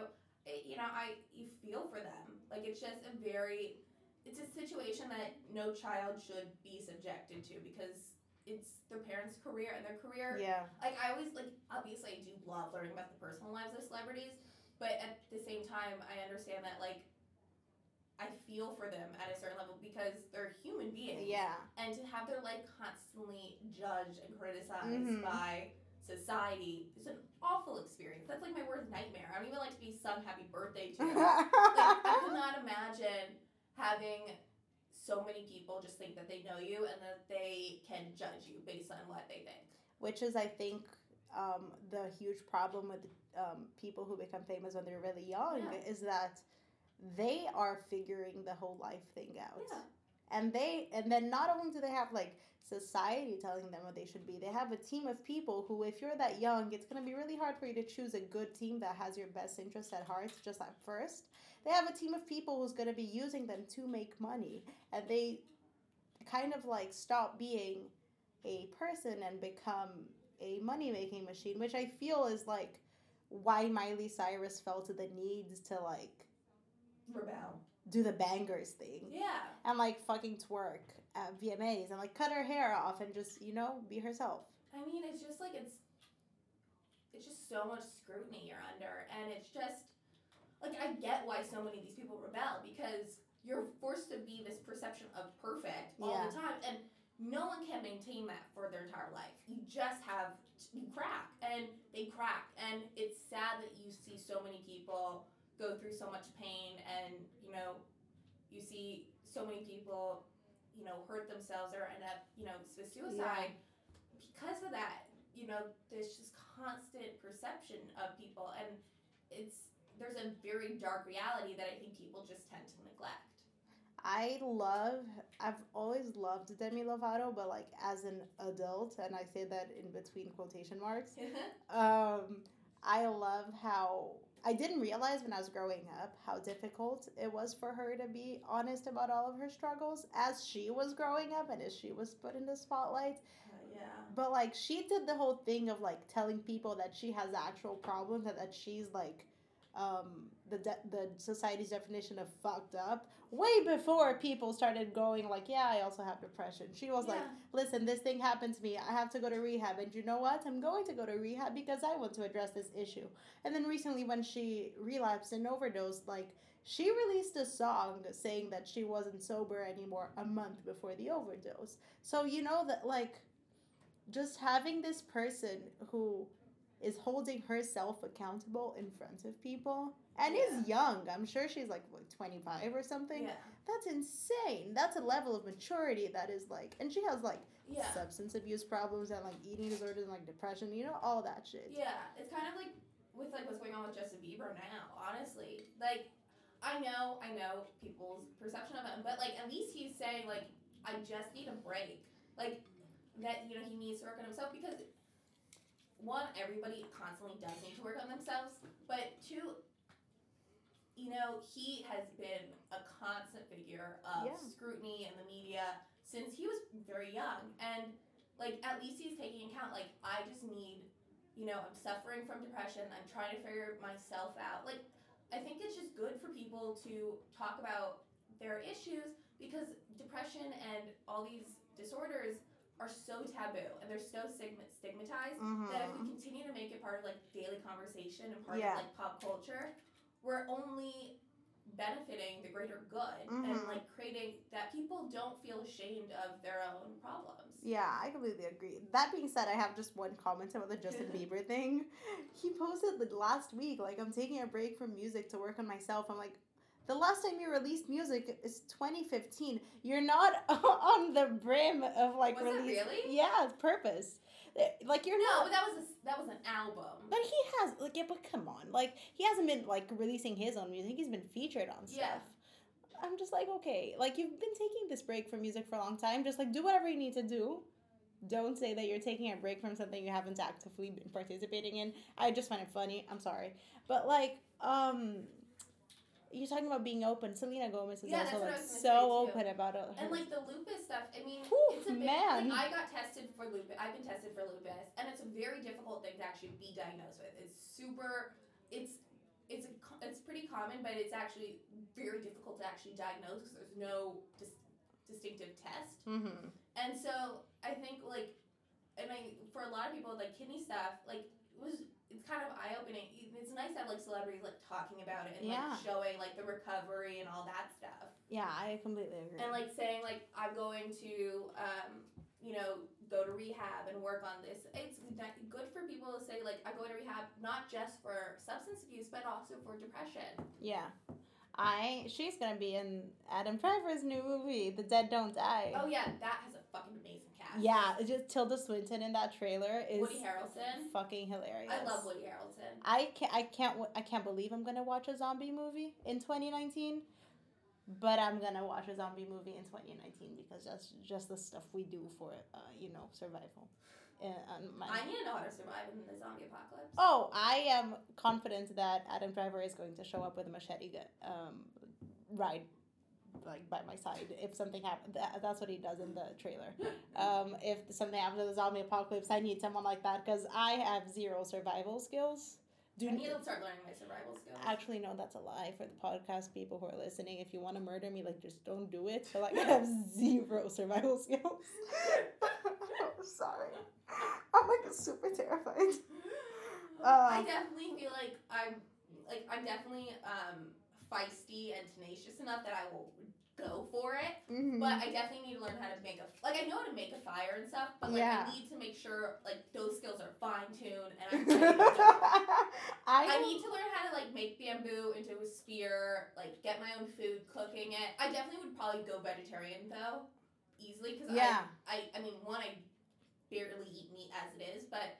it, you know i you feel for them like it's just a very it's a situation that no child should be subjected to because it's their parents career and their career yeah like I always like obviously I do love learning about the personal lives of celebrities, but at the same time I understand that like I feel for them at a certain level because they're human beings. yeah And to have their life constantly judged and criticized Mhm. by society is an awful experience. That's like my worst nightmare. I don't even like to be sung happy birthday to. like, I could not imagine having so many people just think that they know you and that they can judge you based on what they think. which is i think um, the huge problem with um, people who become famous when they're really young Yeah. is that they are figuring the whole life thing out Yeah. and they and then not only do they have like society telling them what they should be they have a team of people who if you're that young it's going to be really hard for you to choose a good team that has your best interest at heart just at first they have a team of people who's going to be using them to make money and they kind of like stop being a person and become a money making machine which i feel is like why miley cyrus felt the needs to like Rebel. do the Bangerz thing Yeah. and like fucking twerk at VMAs and like cut her hair off and just you know be herself. I mean, it's just like it's it's just so much scrutiny you're under, and it's just like I get why so many of these people rebel because you're forced to be this perception of perfect all Yeah. the time, and no one can maintain that for their entire life. You just have you crack, and they crack, and it's sad that you see so many people go through so much pain, and you know, you see so many people, you know, hurt themselves or end up, you know, with suicide because of that, you know, there's just constant perception of people, and it's there's a very dark reality that I think people just tend to neglect. I love, I've always loved Demi Lovato, but like as an adult, and I say that in between quotation marks, um, I love how I didn't realize when I was growing up how difficult it was for her to be honest about all of her struggles as she was growing up and as she was put in the spotlight. yeah. But like she did the whole thing of like telling people that she has actual problems and that she's like um the de- the society's definition of fucked up way before people started going like yeah I also have depression. She was like listen this thing happened to me. I have to go to rehab and you know what? I'm going to go to rehab because I want to address this issue. And then recently when she relapsed and overdosed like she released a song saying that she wasn't sober anymore a month before the overdose. So you know that like just having this person who is holding herself accountable in front of people and is young. I'm sure she's like what, 25 or something. Yeah. That's insane. That's a level of maturity that is like and she has like Yeah. substance abuse problems and like eating disorders and like depression, you know, all that shit. Yeah, it's kind of like with like what's going on with Justin Bieber now. Honestly, like I know, I know people's perception of him, but like at least he's saying like I just need a break, like that you know he needs to work on himself because one everybody constantly does need to work on themselves, but two. You know, he has been a constant figure of Yeah. scrutiny in the media since he was very young. And, like, at least he's taking account, like, I just need you know, I'm suffering from depression. I'm trying to figure myself out. Like, I think it's just good for people to talk about their issues because depression and all these disorders are so taboo and they're so stigma- stigmatized that if we continue to make it part of like daily conversation and part Yeah. of like pop culture, we're only benefiting the greater good and Mhm. like creating that people don't feel ashamed of their own problems. Yeah, I completely agree. That being said, I have just one comment about the Justin Bieber thing. He posted the last week, like, I'm taking a break from music to work on myself. I'm like, the last time you released music is 2015. You're not on the brim of like Was it release. really? Yeah, purpose. Eh, Like you're not No, not. but that was a, that was an album. But he has like yeah, but come on, like he hasn't been like releasing his own music. He's been featured on stuff. Yeah. I'm just like okay, like you've been taking this break from music for a long time. Just like do whatever you need to do. Don't say that you're taking a break from something you haven't actively been participating in. I just find it funny. I'm sorry, but like um. You're talking about being open. Selena Gomez is Yeah, also like so open about it. And like the lupus stuff, I mean, Whew, it's a big, man. Like, I got tested for lupus. I've been tested for lupus, and it's a very difficult thing to actually be diagnosed with. It's super. It's it's a, it's pretty common, but it's actually very difficult to actually diagnose because there's no dis- distinctive test. mm-hmm. And so I think like, and I for a lot of people like kidney stuff, like it was it's kind of eye opening. It's nice to have like celebrities like talking about it and Yeah. like showing like the recovery and all that stuff Yeah, I completely agree. and like saying like I'm going to um, you know go to rehab and work on this. It's good for people to say like I go to rehab not just for substance abuse but also for depression. Yeah. I she's gonna be in Adam Driver's new movie, The Dead Don't Die. Oh yeah, that has fucking amazing cast. Yeah, it's just Tilda Swinton in that trailer is Woody Harrelson. fucking hilarious. I love Woody Harrelson. I can't I can't I can't believe I'm gonna watch a zombie movie in 2019. But I'm gonna watch a zombie movie in 2019 because that's just the stuff we do for uh, you know survival. Uh, on my- I need to know how to survive in the zombie apocalypse. Oh, I am confident that Adam Driver is going to show up with a machete gun, um, ride like by my side if something happens. That, that's what he does in the trailer. Um, if something happens to the zombie apocalypse, I need someone like that because I have zero survival skills. Do I need to start learning my survival skills. actually no, that's a lie for the podcast people who are listening. If you want to murder me, like just don't do it. So like I have zero survival skills. I'm sorry. I'm like super terrified. I Um, definitely feel like I'm like I'm definitely um feisty and tenacious enough that I will go for it. Mhm. But I definitely need to learn how to make a like I know how to make a fire and stuff, but like Yeah. I need to make sure like those skills are fine tuned and I'm ready to go. I I need to learn how to like make bamboo into a spear, like get my own food, cooking it. I definitely would probably go vegetarian though, easily because Yeah. I, I I mean one I barely eat meat as it is, but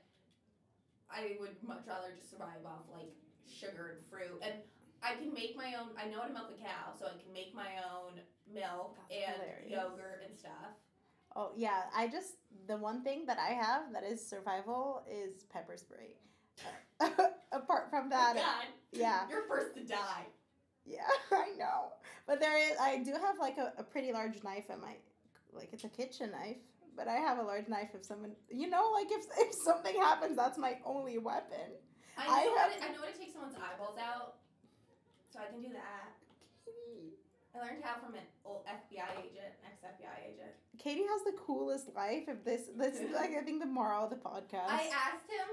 I would much rather just survive off like sugar and fruit. And I can make my own. I know how to milk a cow, so I can make my own milk That's and hilarious. yogurt and stuff. Oh yeah, I just the one thing that I have that is survival is pepper spray. Apart from oh that, God, yeah. you're first to die. yeah, I know. But there is, I do have like a, a pretty large knife at my, like it's a kitchen knife. But I have a large knife if someone, you know, like if if something happens, that's my only weapon. I I know, have- how to, I know how to take someone's eyeballs out, so I can do that. Katie. I learned how from an old FBI agent, ex FBI agent. Katie has the coolest life. If this, this is like I think the moral of the podcast. I asked him,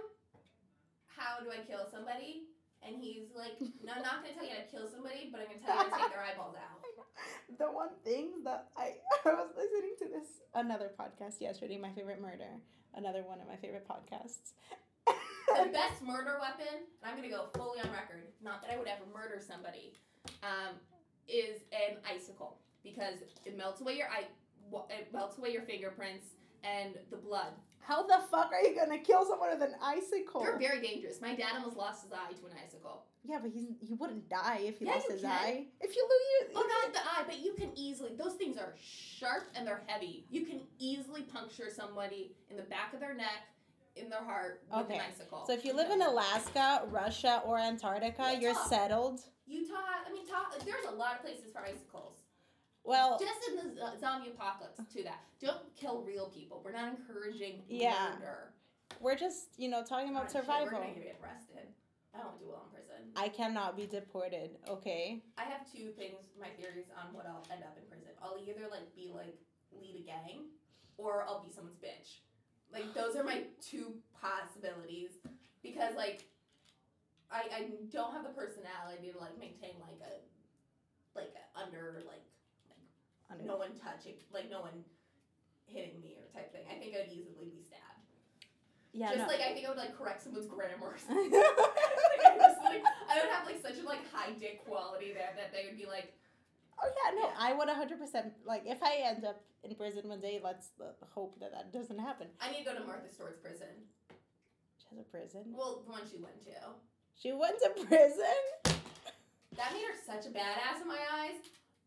"How do I kill somebody?" And he's like, "No, I'm not gonna tell you how to kill somebody, but I'm gonna tell you how to take their eyeballs out." the one thing that I I was listening to this another podcast yesterday, my favorite murder, another one of my favorite podcasts. The best murder weapon, and I'm gonna go fully on record, not that I would ever murder somebody, um, is an icicle because it melts away your eye, it melts away your fingerprints and the blood. How the fuck are you gonna kill someone with an icicle? They're very dangerous. My dad almost lost his eye to an icicle. yeah, but he's he wouldn't die if he Yeah, lost his can. eye. If you lose your Oh, not the eye, but you can easily. Those things are sharp and they're heavy. You can easily puncture somebody in the back of their neck, in their heart with Okay. an icicle. So if you live in Alaska, Russia, or Antarctica, Yeah, you're settled. Utah, I mean, ta- there's a lot of places for icicles. Well, Just in the z- zombie apocalypse, to that. Don't kill real people. We're not encouraging Yeah. murder. we're just you know talking about God, shit, survival. we're gonna get arrested. I don't do well in prison. I cannot be deported. Okay. I have two things, my theories on what I'll end up in prison. I'll either like be like lead a gang, or I'll be someone's bitch. Like those are my two possibilities because like I I don't have the personality to like maintain like a like a under like Under- no one touching like no one hitting me or type thing. I think I'd easily be stabbed. Yeah. just no. like I think I would like correct someone's grammar. or something. like, I, just, like, I would have like such a like high dick quality there that they would be like, Oh yeah, no, Yeah. I would hundred percent like if I end up in prison one day. Let's uh, hope that that doesn't happen. I need to go to Martha Stewart's prison. She has a prison. Well, the one she went to. She went to prison. That made her such a badass in my eyes.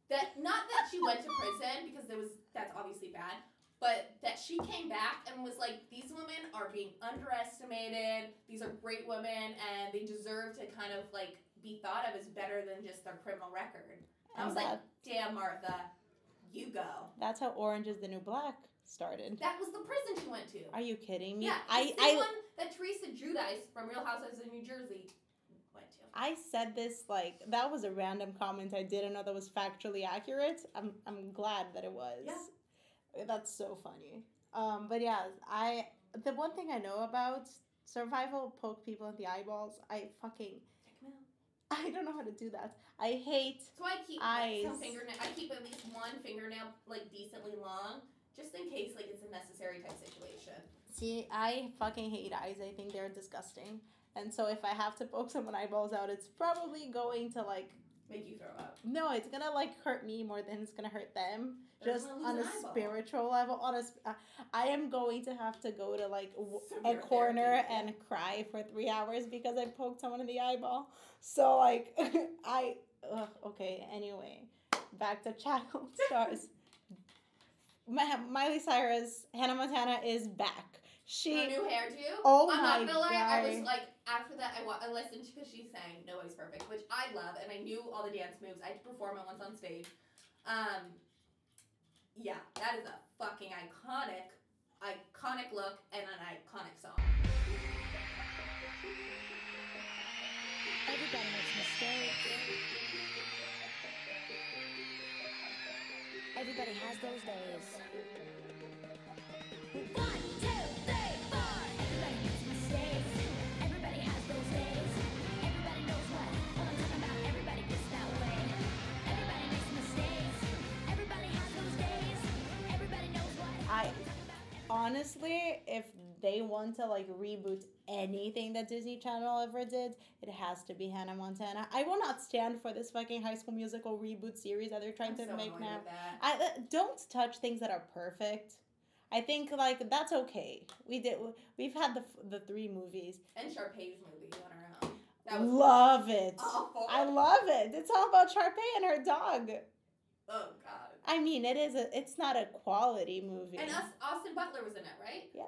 That not that she went to prison because there was that's obviously bad, but that she came back and was like, these women are being underestimated. These are great women, and they deserve to kind of like be thought of as better than just their criminal record. I was like, damn, Martha, you go. that's how Orange is the New Black started. That was the prison she went to. Are you kidding me? Yeah, I the I one that Teresa Giudice from Real Housewives of New Jersey went to. I said this like that was a random comment. I didn't know that was factually accurate. I'm I'm glad that it was. Yeah. That's so funny. Um, but yeah, I the one thing I know about survival poke people in the eyeballs. I fucking Check 'em out. I don't know how to do that. I hate So I keep like, some fingernail. I keep at least one fingernail like decently long, just in case like it's a necessary type situation. See, I fucking hate eyes. I think they're disgusting. And so if I have to poke someone eyeballs out, it's probably going to like Make you throw up. no, it's gonna like hurt me more than it's gonna hurt them. They're Just on a spiritual level, on a, sp- I am going to have to go to like w- a corner therapy. and cry for three hours because I poked someone in the eyeball. So like, I ugh, okay. Anyway, back to child stars. Mi- Miley Cyrus, Hannah Montana is back. She Her new hairdo. Oh I'm my not gonna lie. I was God. like after that I, wa- I listened because she sang "Nobody's Perfect," which I love, and I knew all the dance moves. I had to perform it once on stage. Um, yeah, that is a fucking iconic, iconic look and an iconic song. Everybody makes mistakes. Everybody has those days. One, honestly, if they want to like reboot anything that Disney Channel ever did, it has to be Hannah Montana. I will not stand for this fucking High School Musical reboot series that they're trying I'm to so make now. I uh, don't touch things that are perfect. I think like that's okay. We did. We've had the the three movies. And Sharpay's movie on her own. Love it. awful. I love it. It's all about Sharpay and her dog. Oh god. I mean, it is a. It's not a quality movie. And us, Austin Butler was in it, right? Yeah.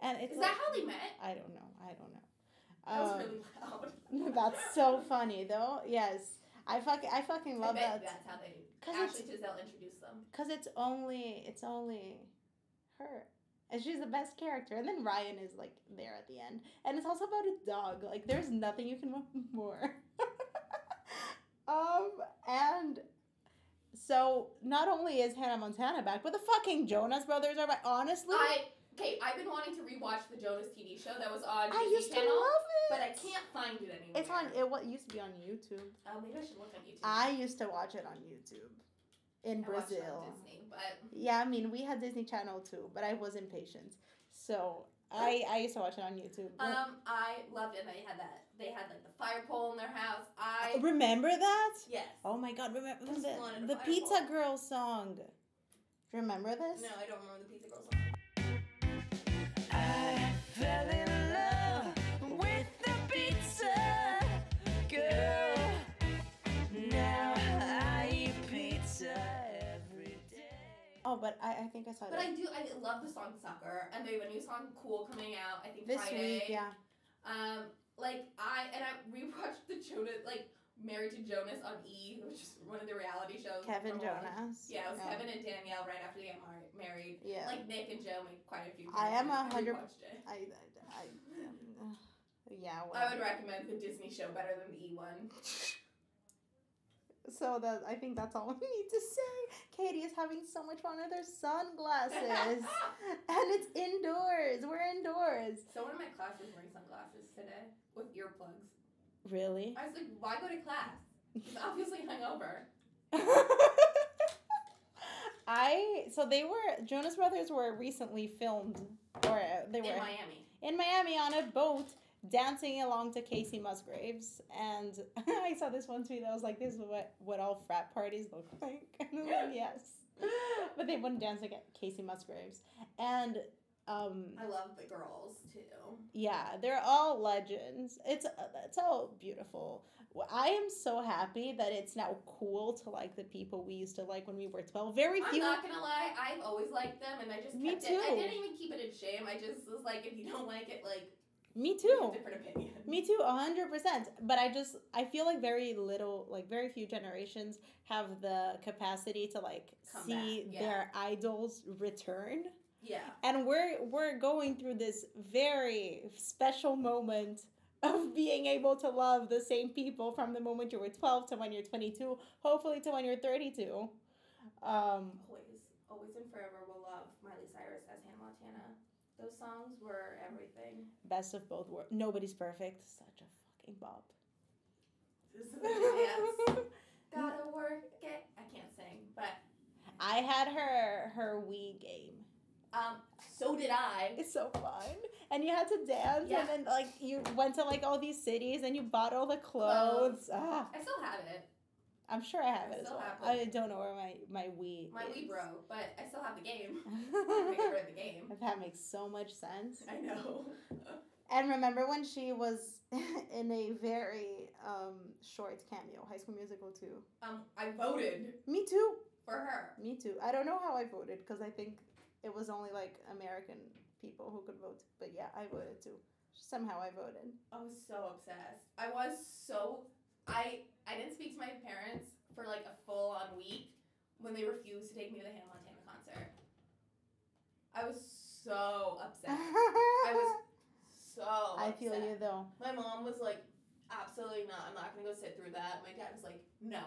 And it's Is like- that how they met? I don't know. I don't know. That was Um, really loud. that's so funny though. Yes, I fucking I fucking I love bet that. that's how they. 'Cause Ashley Tisdale introduced them. Cause it's only it's only her, and she's the best character. And then Ryan is like there at the end, and it's also about a dog. Like there's nothing you can want more. um, and so not only is Hannah Montana back, but the fucking Jonas Brothers are back. Honestly, I okay. I've been wanting to rewatch the Jonas TV show that was on I Disney used to love it. but I can't find it anymore. It's on. It what used to be on YouTube. Oh, maybe I should look on YouTube. I used to watch it on YouTube in I it Brazil. on Disney, but Yeah, I mean we had Disney Channel too, but I was impatient, so I I used to watch it on YouTube. um, I loved it. I had that. They had like the fire pole in their house. I remember that? yes. Oh my God! Remember Just the the Pizza fireball. Girl song? Remember this? No, I don't remember the Pizza Girl song. I fell in love with the pizza girl. Now I eat pizza every day. Oh, but I, I think I saw But I do. I love the song "Sucker," and they have a new song "Cool" coming out. I think this Friday. week. Yeah. Um, like I and I rewatched the Jonas like Married to Jonas on E, which is one of the reality shows. Kevin from a while. Jonas. Yeah, it was Kevin and Danielle right after they got mar- married. Yeah. Like Nick and Joe made quite a few. I am a hundred-. I, I, I um, yeah. Well. I would recommend the Disney show better than the E one. So that I think that's all we need to say. Katie is having so much fun with her sunglasses, and it's indoors. We're indoors. So Someone in my class was wearing sunglasses today with earplugs. Really? I was like, why go to class? He's obviously hungover. I so they were Jonas Brothers were recently filmed, or they were In Miami. in Miami on a boat dancing along to Kacey Musgraves, and I saw this one tweet that was like, "This is what what all frat parties look like." And I'm like, yes, but they wouldn't dance like Kacey Musgraves, and um, I love the girls too. yeah, they're all legends. It's uh, it's all beautiful. I am so happy that it's now cool to like the people we used to like when we were twelve. Very few. I'm not gonna lie, I've always liked them, and I just Me kept it. I didn't even keep it in shame. I just was like, if you don't like it, like Me too. different opinions. Me too, a hundred percent. But I just I feel like very little, like very few generations have the capacity to like Come see yeah. their idols return. Yeah. And we're we're going through this very special moment of being able to love the same people from the moment you were twelve to when you're twenty two, hopefully to when you're thirty two. Um, Always, always and forever will love Miley Cyrus as Hannah Montana. Those songs were everything. best of both worlds. Nobody's perfect. Such a fucking bop. This is the. Gotta work it. I can't sing, but I had her her Wii game. Um, so did I. It's so fun. And you had to dance Yeah. and then like you went to like all these cities and you bought all the clothes. Ah, I still have it. I'm sure I have I it as well. have I don't know where my my Wii My is. Wii broke, but I still have the game. I for the game. that makes so much sense. I know. And remember when she was in a very um, short cameo, High School Musical 2? Um, I voted Me too. for her. Me too. I don't know how I voted because I think it was only like American people who could vote. But yeah, I voted too. Somehow I voted. I was so obsessed. I was so I I didn't speak to my parents for like a full on week when they refused to take me to the Hannah Montana concert. I was so upset. I was so I feel you though. My mom was like, absolutely not. I'm not gonna go sit through that. My dad was like, no.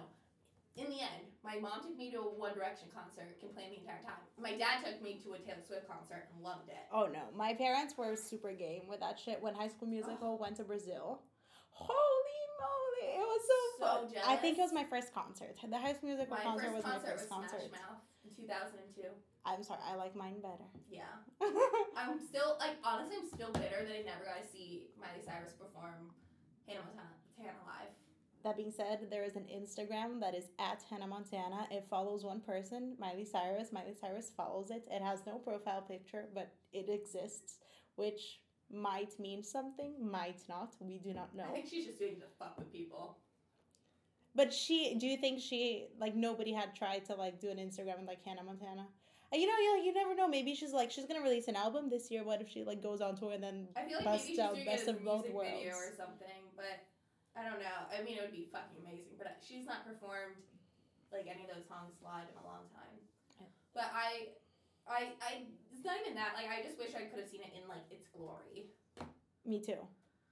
In the end, my mom took me to a One Direction concert, complained the entire time. My dad took me to a Taylor Swift concert and loved it. Oh no, my parents were super game with that shit when High School Musical went to Brazil. Holy moly, it was so, So fun. I think it was my first concert. The High School Musical My concert was my concert first was concert. Smash Mouth in 2002. I'm sorry, I like mine better. Yeah. I'm still like honestly, I'm still bitter that I never got to see Miley Cyrus perform Hannah Montana, Hannah live. That being said, there is an Instagram that is at Hannah Montana. It follows one person, Miley Cyrus. Miley Cyrus follows it. It has no profile picture, but it exists, which might mean something, might not. We do not know. I think she's just doing the fuck with people. But she, do you think she like nobody had tried to like do an Instagram with like Hannah Montana? You know, you, you never know. Maybe she's like she's gonna release an album this year. What if she like goes on tour and then I feel like Bust maybe she's out doing best it as of both music video worlds. or something, but I don't know. I mean, it would be fucking amazing, but she's not performed like any of those songs live in a long time. But I, I, I. It's not even that. Like, I just wish I could have seen it in like its glory. me too.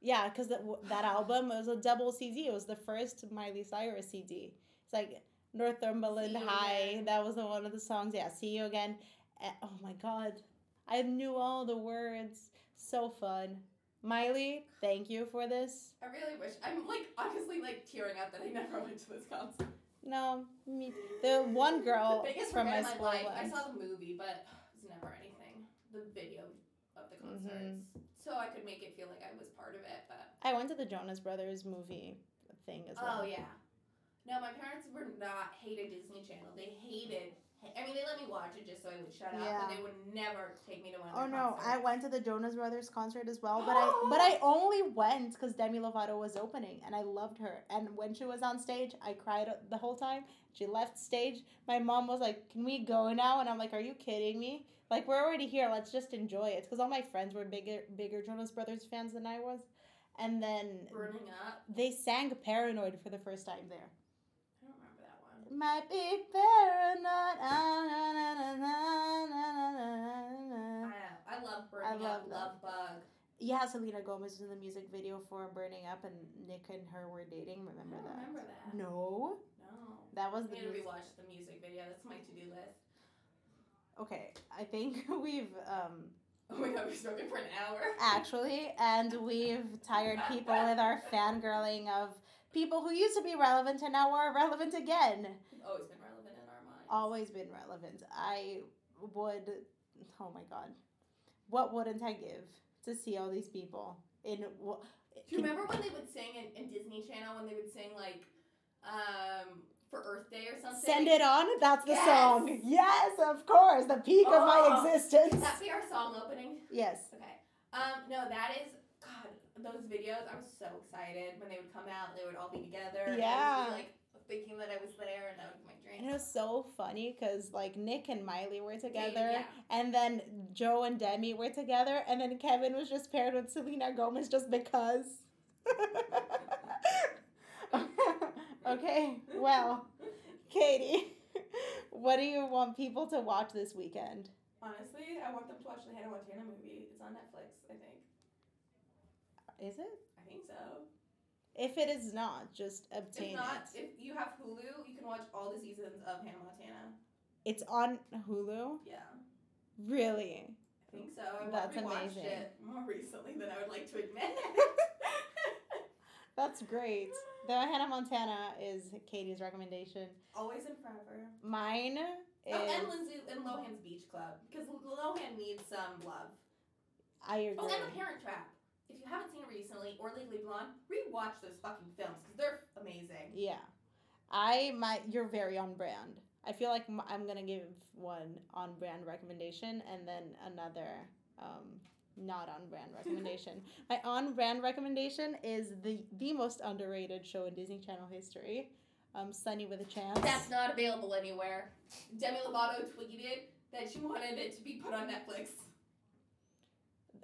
Yeah, because that that album was a double CD. It was the first Miley Cyrus CD. It's like Northumberland High. That was the one of the songs. Yeah, see you again. Eh, oh my god, I knew all the words. So fun. Miley, thank you for this. I really wish. I'm like honestly like tearing up that I never went to this concert. No, me. The one girl the biggest from my school my life. I saw the movie, but it was never anything. The video of the Mm-hmm. concerts, so I could make it feel like I was part of it. But I went to the Jonas Brothers movie thing as well. oh yeah, no, my parents were not hated Disney Channel. They hated. I mean, they let me watch it just so I would shut up, but they would never take me to one Oh no, I went to the Jonas Brothers concert as well, but I but I only went because Demi Lovato was opening and I loved her. And when she was on stage, I cried the whole time. She left stage. My mom was like, "Can we go now?" And I'm like, "Are you kidding me? Like we're already here. Let's just enjoy it." Because all my friends were bigger bigger Jonas Brothers fans than I was. And then burning up. they sang "Paranoid" for the first time there might be fair or not. I love Burning I love Up, Love Bug. Yeah, Selena Gomez was in the music video for Burning Up, and Nick and her were dating. Remember I that? Remember that? No. No. That was. The. I'm to rewatch the music video. That's my to-do list. Okay, I think we've. Um, Oh my god, we've spoken for an hour. Actually, and we've tired people with our fangirling of people who used to be relevant and now are relevant again. Always been relevant in our minds. Always been relevant. I would. Oh my god, what wouldn't I give to see all these people in? Do you remember when they would sing in, in Disney Channel when they would sing like um for Earth Day or something? Send it on. That's the Yes! song. Yes, of course. The peak of Oh. my existence. Would that be our song opening? Yes. Okay. Um, no, that is. Those videos, I was so excited when they would come out. They would all be together. and I Yeah. be, like thinking that I was there, and that was my dream. And it was so funny because like Nick and Miley were together, yeah. and then Joe and Demi were together, and then Kevin was just paired with Selena Gomez just because. okay, well, Katie, what do you want people to watch this weekend? Honestly, I want them to watch the Hannah Montana movie. It's on Netflix, I think. Is it? I think so. If it is not, just obtain If not, it. if you have Hulu, you can watch all the seasons of Hannah Montana. It's on Hulu. Yeah, Really? I think so. I That's amazing. it more recently than I would like to admit. That's great. The Hannah Montana is Katie's recommendation. Always and forever. Mine is. Oh, and Lindsay and Lohan's Beach Club because Lohan needs some love. I agree. Oh, and The Parent Trap. If you haven't seen it recently or Legally Blonde, rewatch those fucking films because they're amazing. Yeah, I my you're very on brand. I feel like I'm gonna give one on brand recommendation and then another um, not on brand recommendation. my on brand recommendation is the the most underrated show in Disney Channel history, um, Sonny with a Chance. That's not available anywhere. Demi Lovato tweeted that she wanted it to be put on Netflix.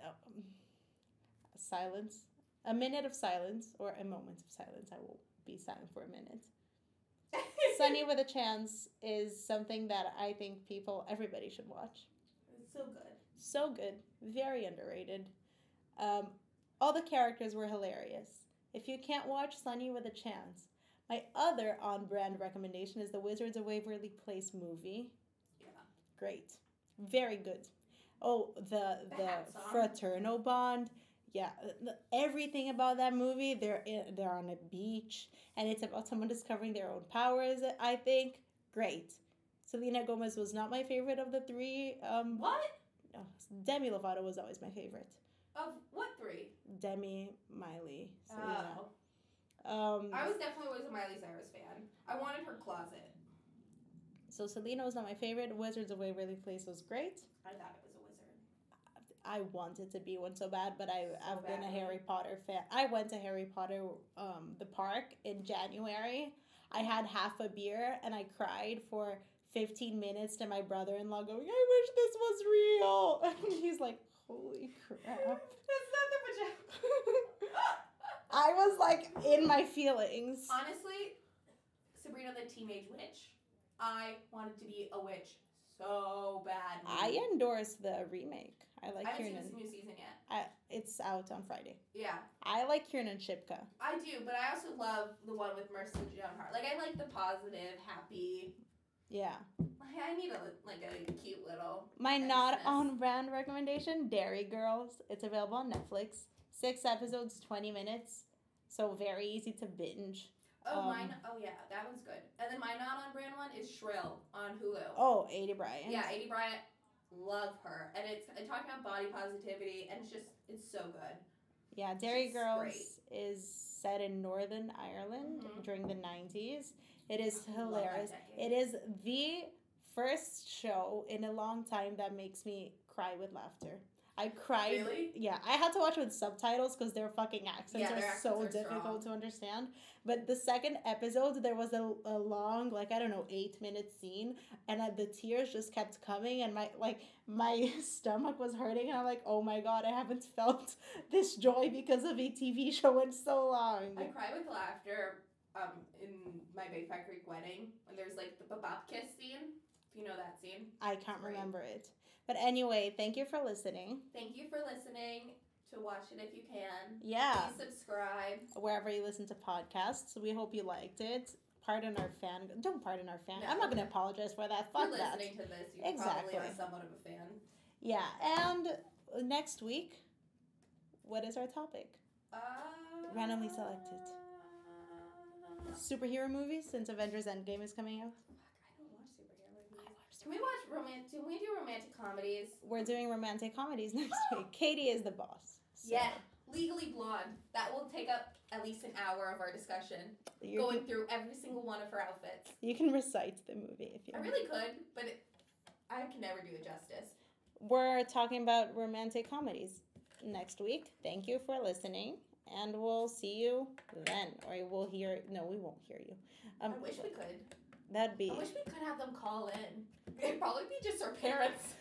um, silence. A minute of silence or a moment of silence. I will be silent for a minute. Sonny with a Chance is something that I think people, everybody should watch. It's so good. So good, very underrated. Um, all the characters were hilarious. If you can't watch Sonny with a Chance, my other on brand recommendation is the Wizards of Waverly Place movie. Yeah. Great, very good. Oh, the The the fraternal bond. Yeah, everything about that movie. They're in, they're on a beach, and it's about someone discovering their own powers. I think great. Selena Gomez was not my favorite of the three. Um, What? oh, Demi Lovato was always my favorite. Of what three? Demi, Miley, Selena. Oh. Um, I was definitely always a Miley Cyrus fan. I wanted her closet. so Selena was not my favorite. Wizards of Waverly Place was great. I thought it was a wizard. I wanted to be one so bad, but I, So I've been a. Harry Potter fan. I went to Harry Potter, um, the park in January. I had half a beer and I cried for 15 minutes to my brother in law, going, I wish this was real. And he's like, Holy crap. That's not the. I was like in my feelings. Honestly, Sabrina the Teenage Witch. I wanted to be a witch so bad. I endorse the remake. I like I haven't seen Kiernan. this new season yet. I, it's out on Friday. Yeah, I like Kiernan Shipka. I do, but I also love the one with Melissa Joan Hart. Like I like the positive, happy. Yeah. Like I need a like a cute little. My not on brand recommendation, Derry Girls. It's available on Netflix. Six episodes, 20 minutes. So very easy to binge. Oh, um, mine. Oh yeah, that one's good. And then my not on brand one is Shrill on Hulu. Oh, Aidy Bryant. Yeah, Aidy Bryant, love her, and it's and talking about body positivity, and it's just it's so good. Yeah, Derry She's Girls great. is set in Northern Ireland Mhm. during the 90s. It is hilarious. It is the first show in a long time that makes me cry with laughter. I cried. Really? Yeah, I had to watch with subtitles because their fucking accents Yeah, are their so are difficult strong. to understand. But the second episode, there was a, a long, like I don't know, eight minute scene, and uh, the tears just kept coming, and my like my stomach was hurting, and I'm like, oh my god, I haven't felt this joy because of a TV show in so long. I cry with laughter um, in my Big Greek wedding when there's like the bop kiss scene. If you know that scene. I can't remember it. But anyway, thank you for listening. Thank you for listening. To watch it if you can. Yeah. Please subscribe. wherever you listen to podcasts. We hope you liked it. Pardon our fan. Don't pardon our fan. I'm not going to apologize for that. If you're Fuck that. listening to this, you probably are Exactly. somewhat of a fan. Yeah. And next week, what is our topic? Uh, Randomly selected. Superhero movies since Avengers Endgame is coming out. Fuck, I don't watch superhero movies. Can we watch romantic? Can we do romantic comedies? We're doing romantic comedies next week. Katie is the boss. so Yeah. Legally Blonde. That will take up at least an hour of our discussion, You going can, through every single one of her outfits. you can recite the movie if you I want. really could, but it, I can never do it justice. We're talking about romantic comedies next week. Thank you for listening, and we'll see you then. Or we'll hear. No, we won't hear you. Um, I wish we could. That'd be. I wish we could have them call in. It'd probably be just our parents.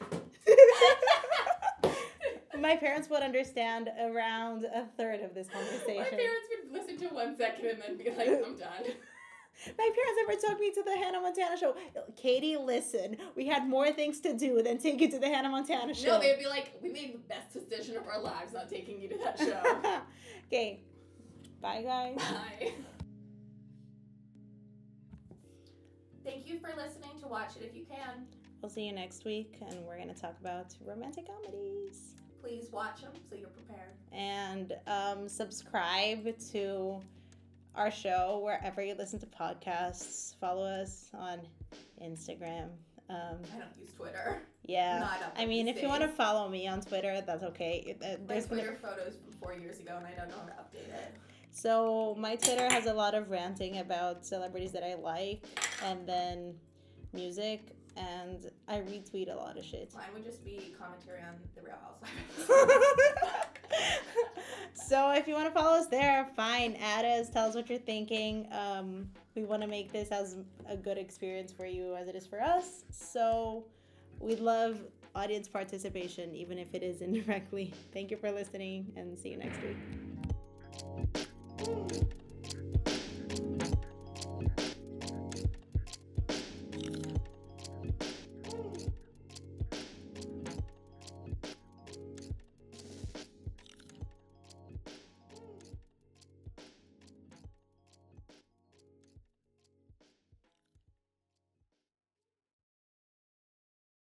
My parents would understand around a third of this conversation. My parents would listen to one second and then be like, I'm done. My parents ever took me to the Hannah Montana show. Katie, listen, we had more things to do than take you to the Hannah Montana show. No, they'd be like, we made the best decision of our lives not taking you to that show. okay. Bye, guys. Bye. Thank you for listening to Watch It If You Can. We'll see you next week, and we're going to talk about romantic comedies. Please watch them so you're prepared. and um, subscribe to our show wherever you listen to podcasts. Follow us on Instagram. Um, I don't use Twitter. yeah. I mean, if you want to follow me on Twitter, that's okay. My there's been Twitter photos from four years ago and I don't know how to update it. So my Twitter has a lot of ranting about celebrities that I like, and then music, and I retweet a lot of shit. Mine would just be commentary on the Real Housewives. so if you want to follow us there, fine. Add us. Tell us what you're thinking. Um, we want to make this as a good experience for you as it is for us. So we'd love audience participation, even if it is indirectly. Thank you for listening, and see you next week. Ooh.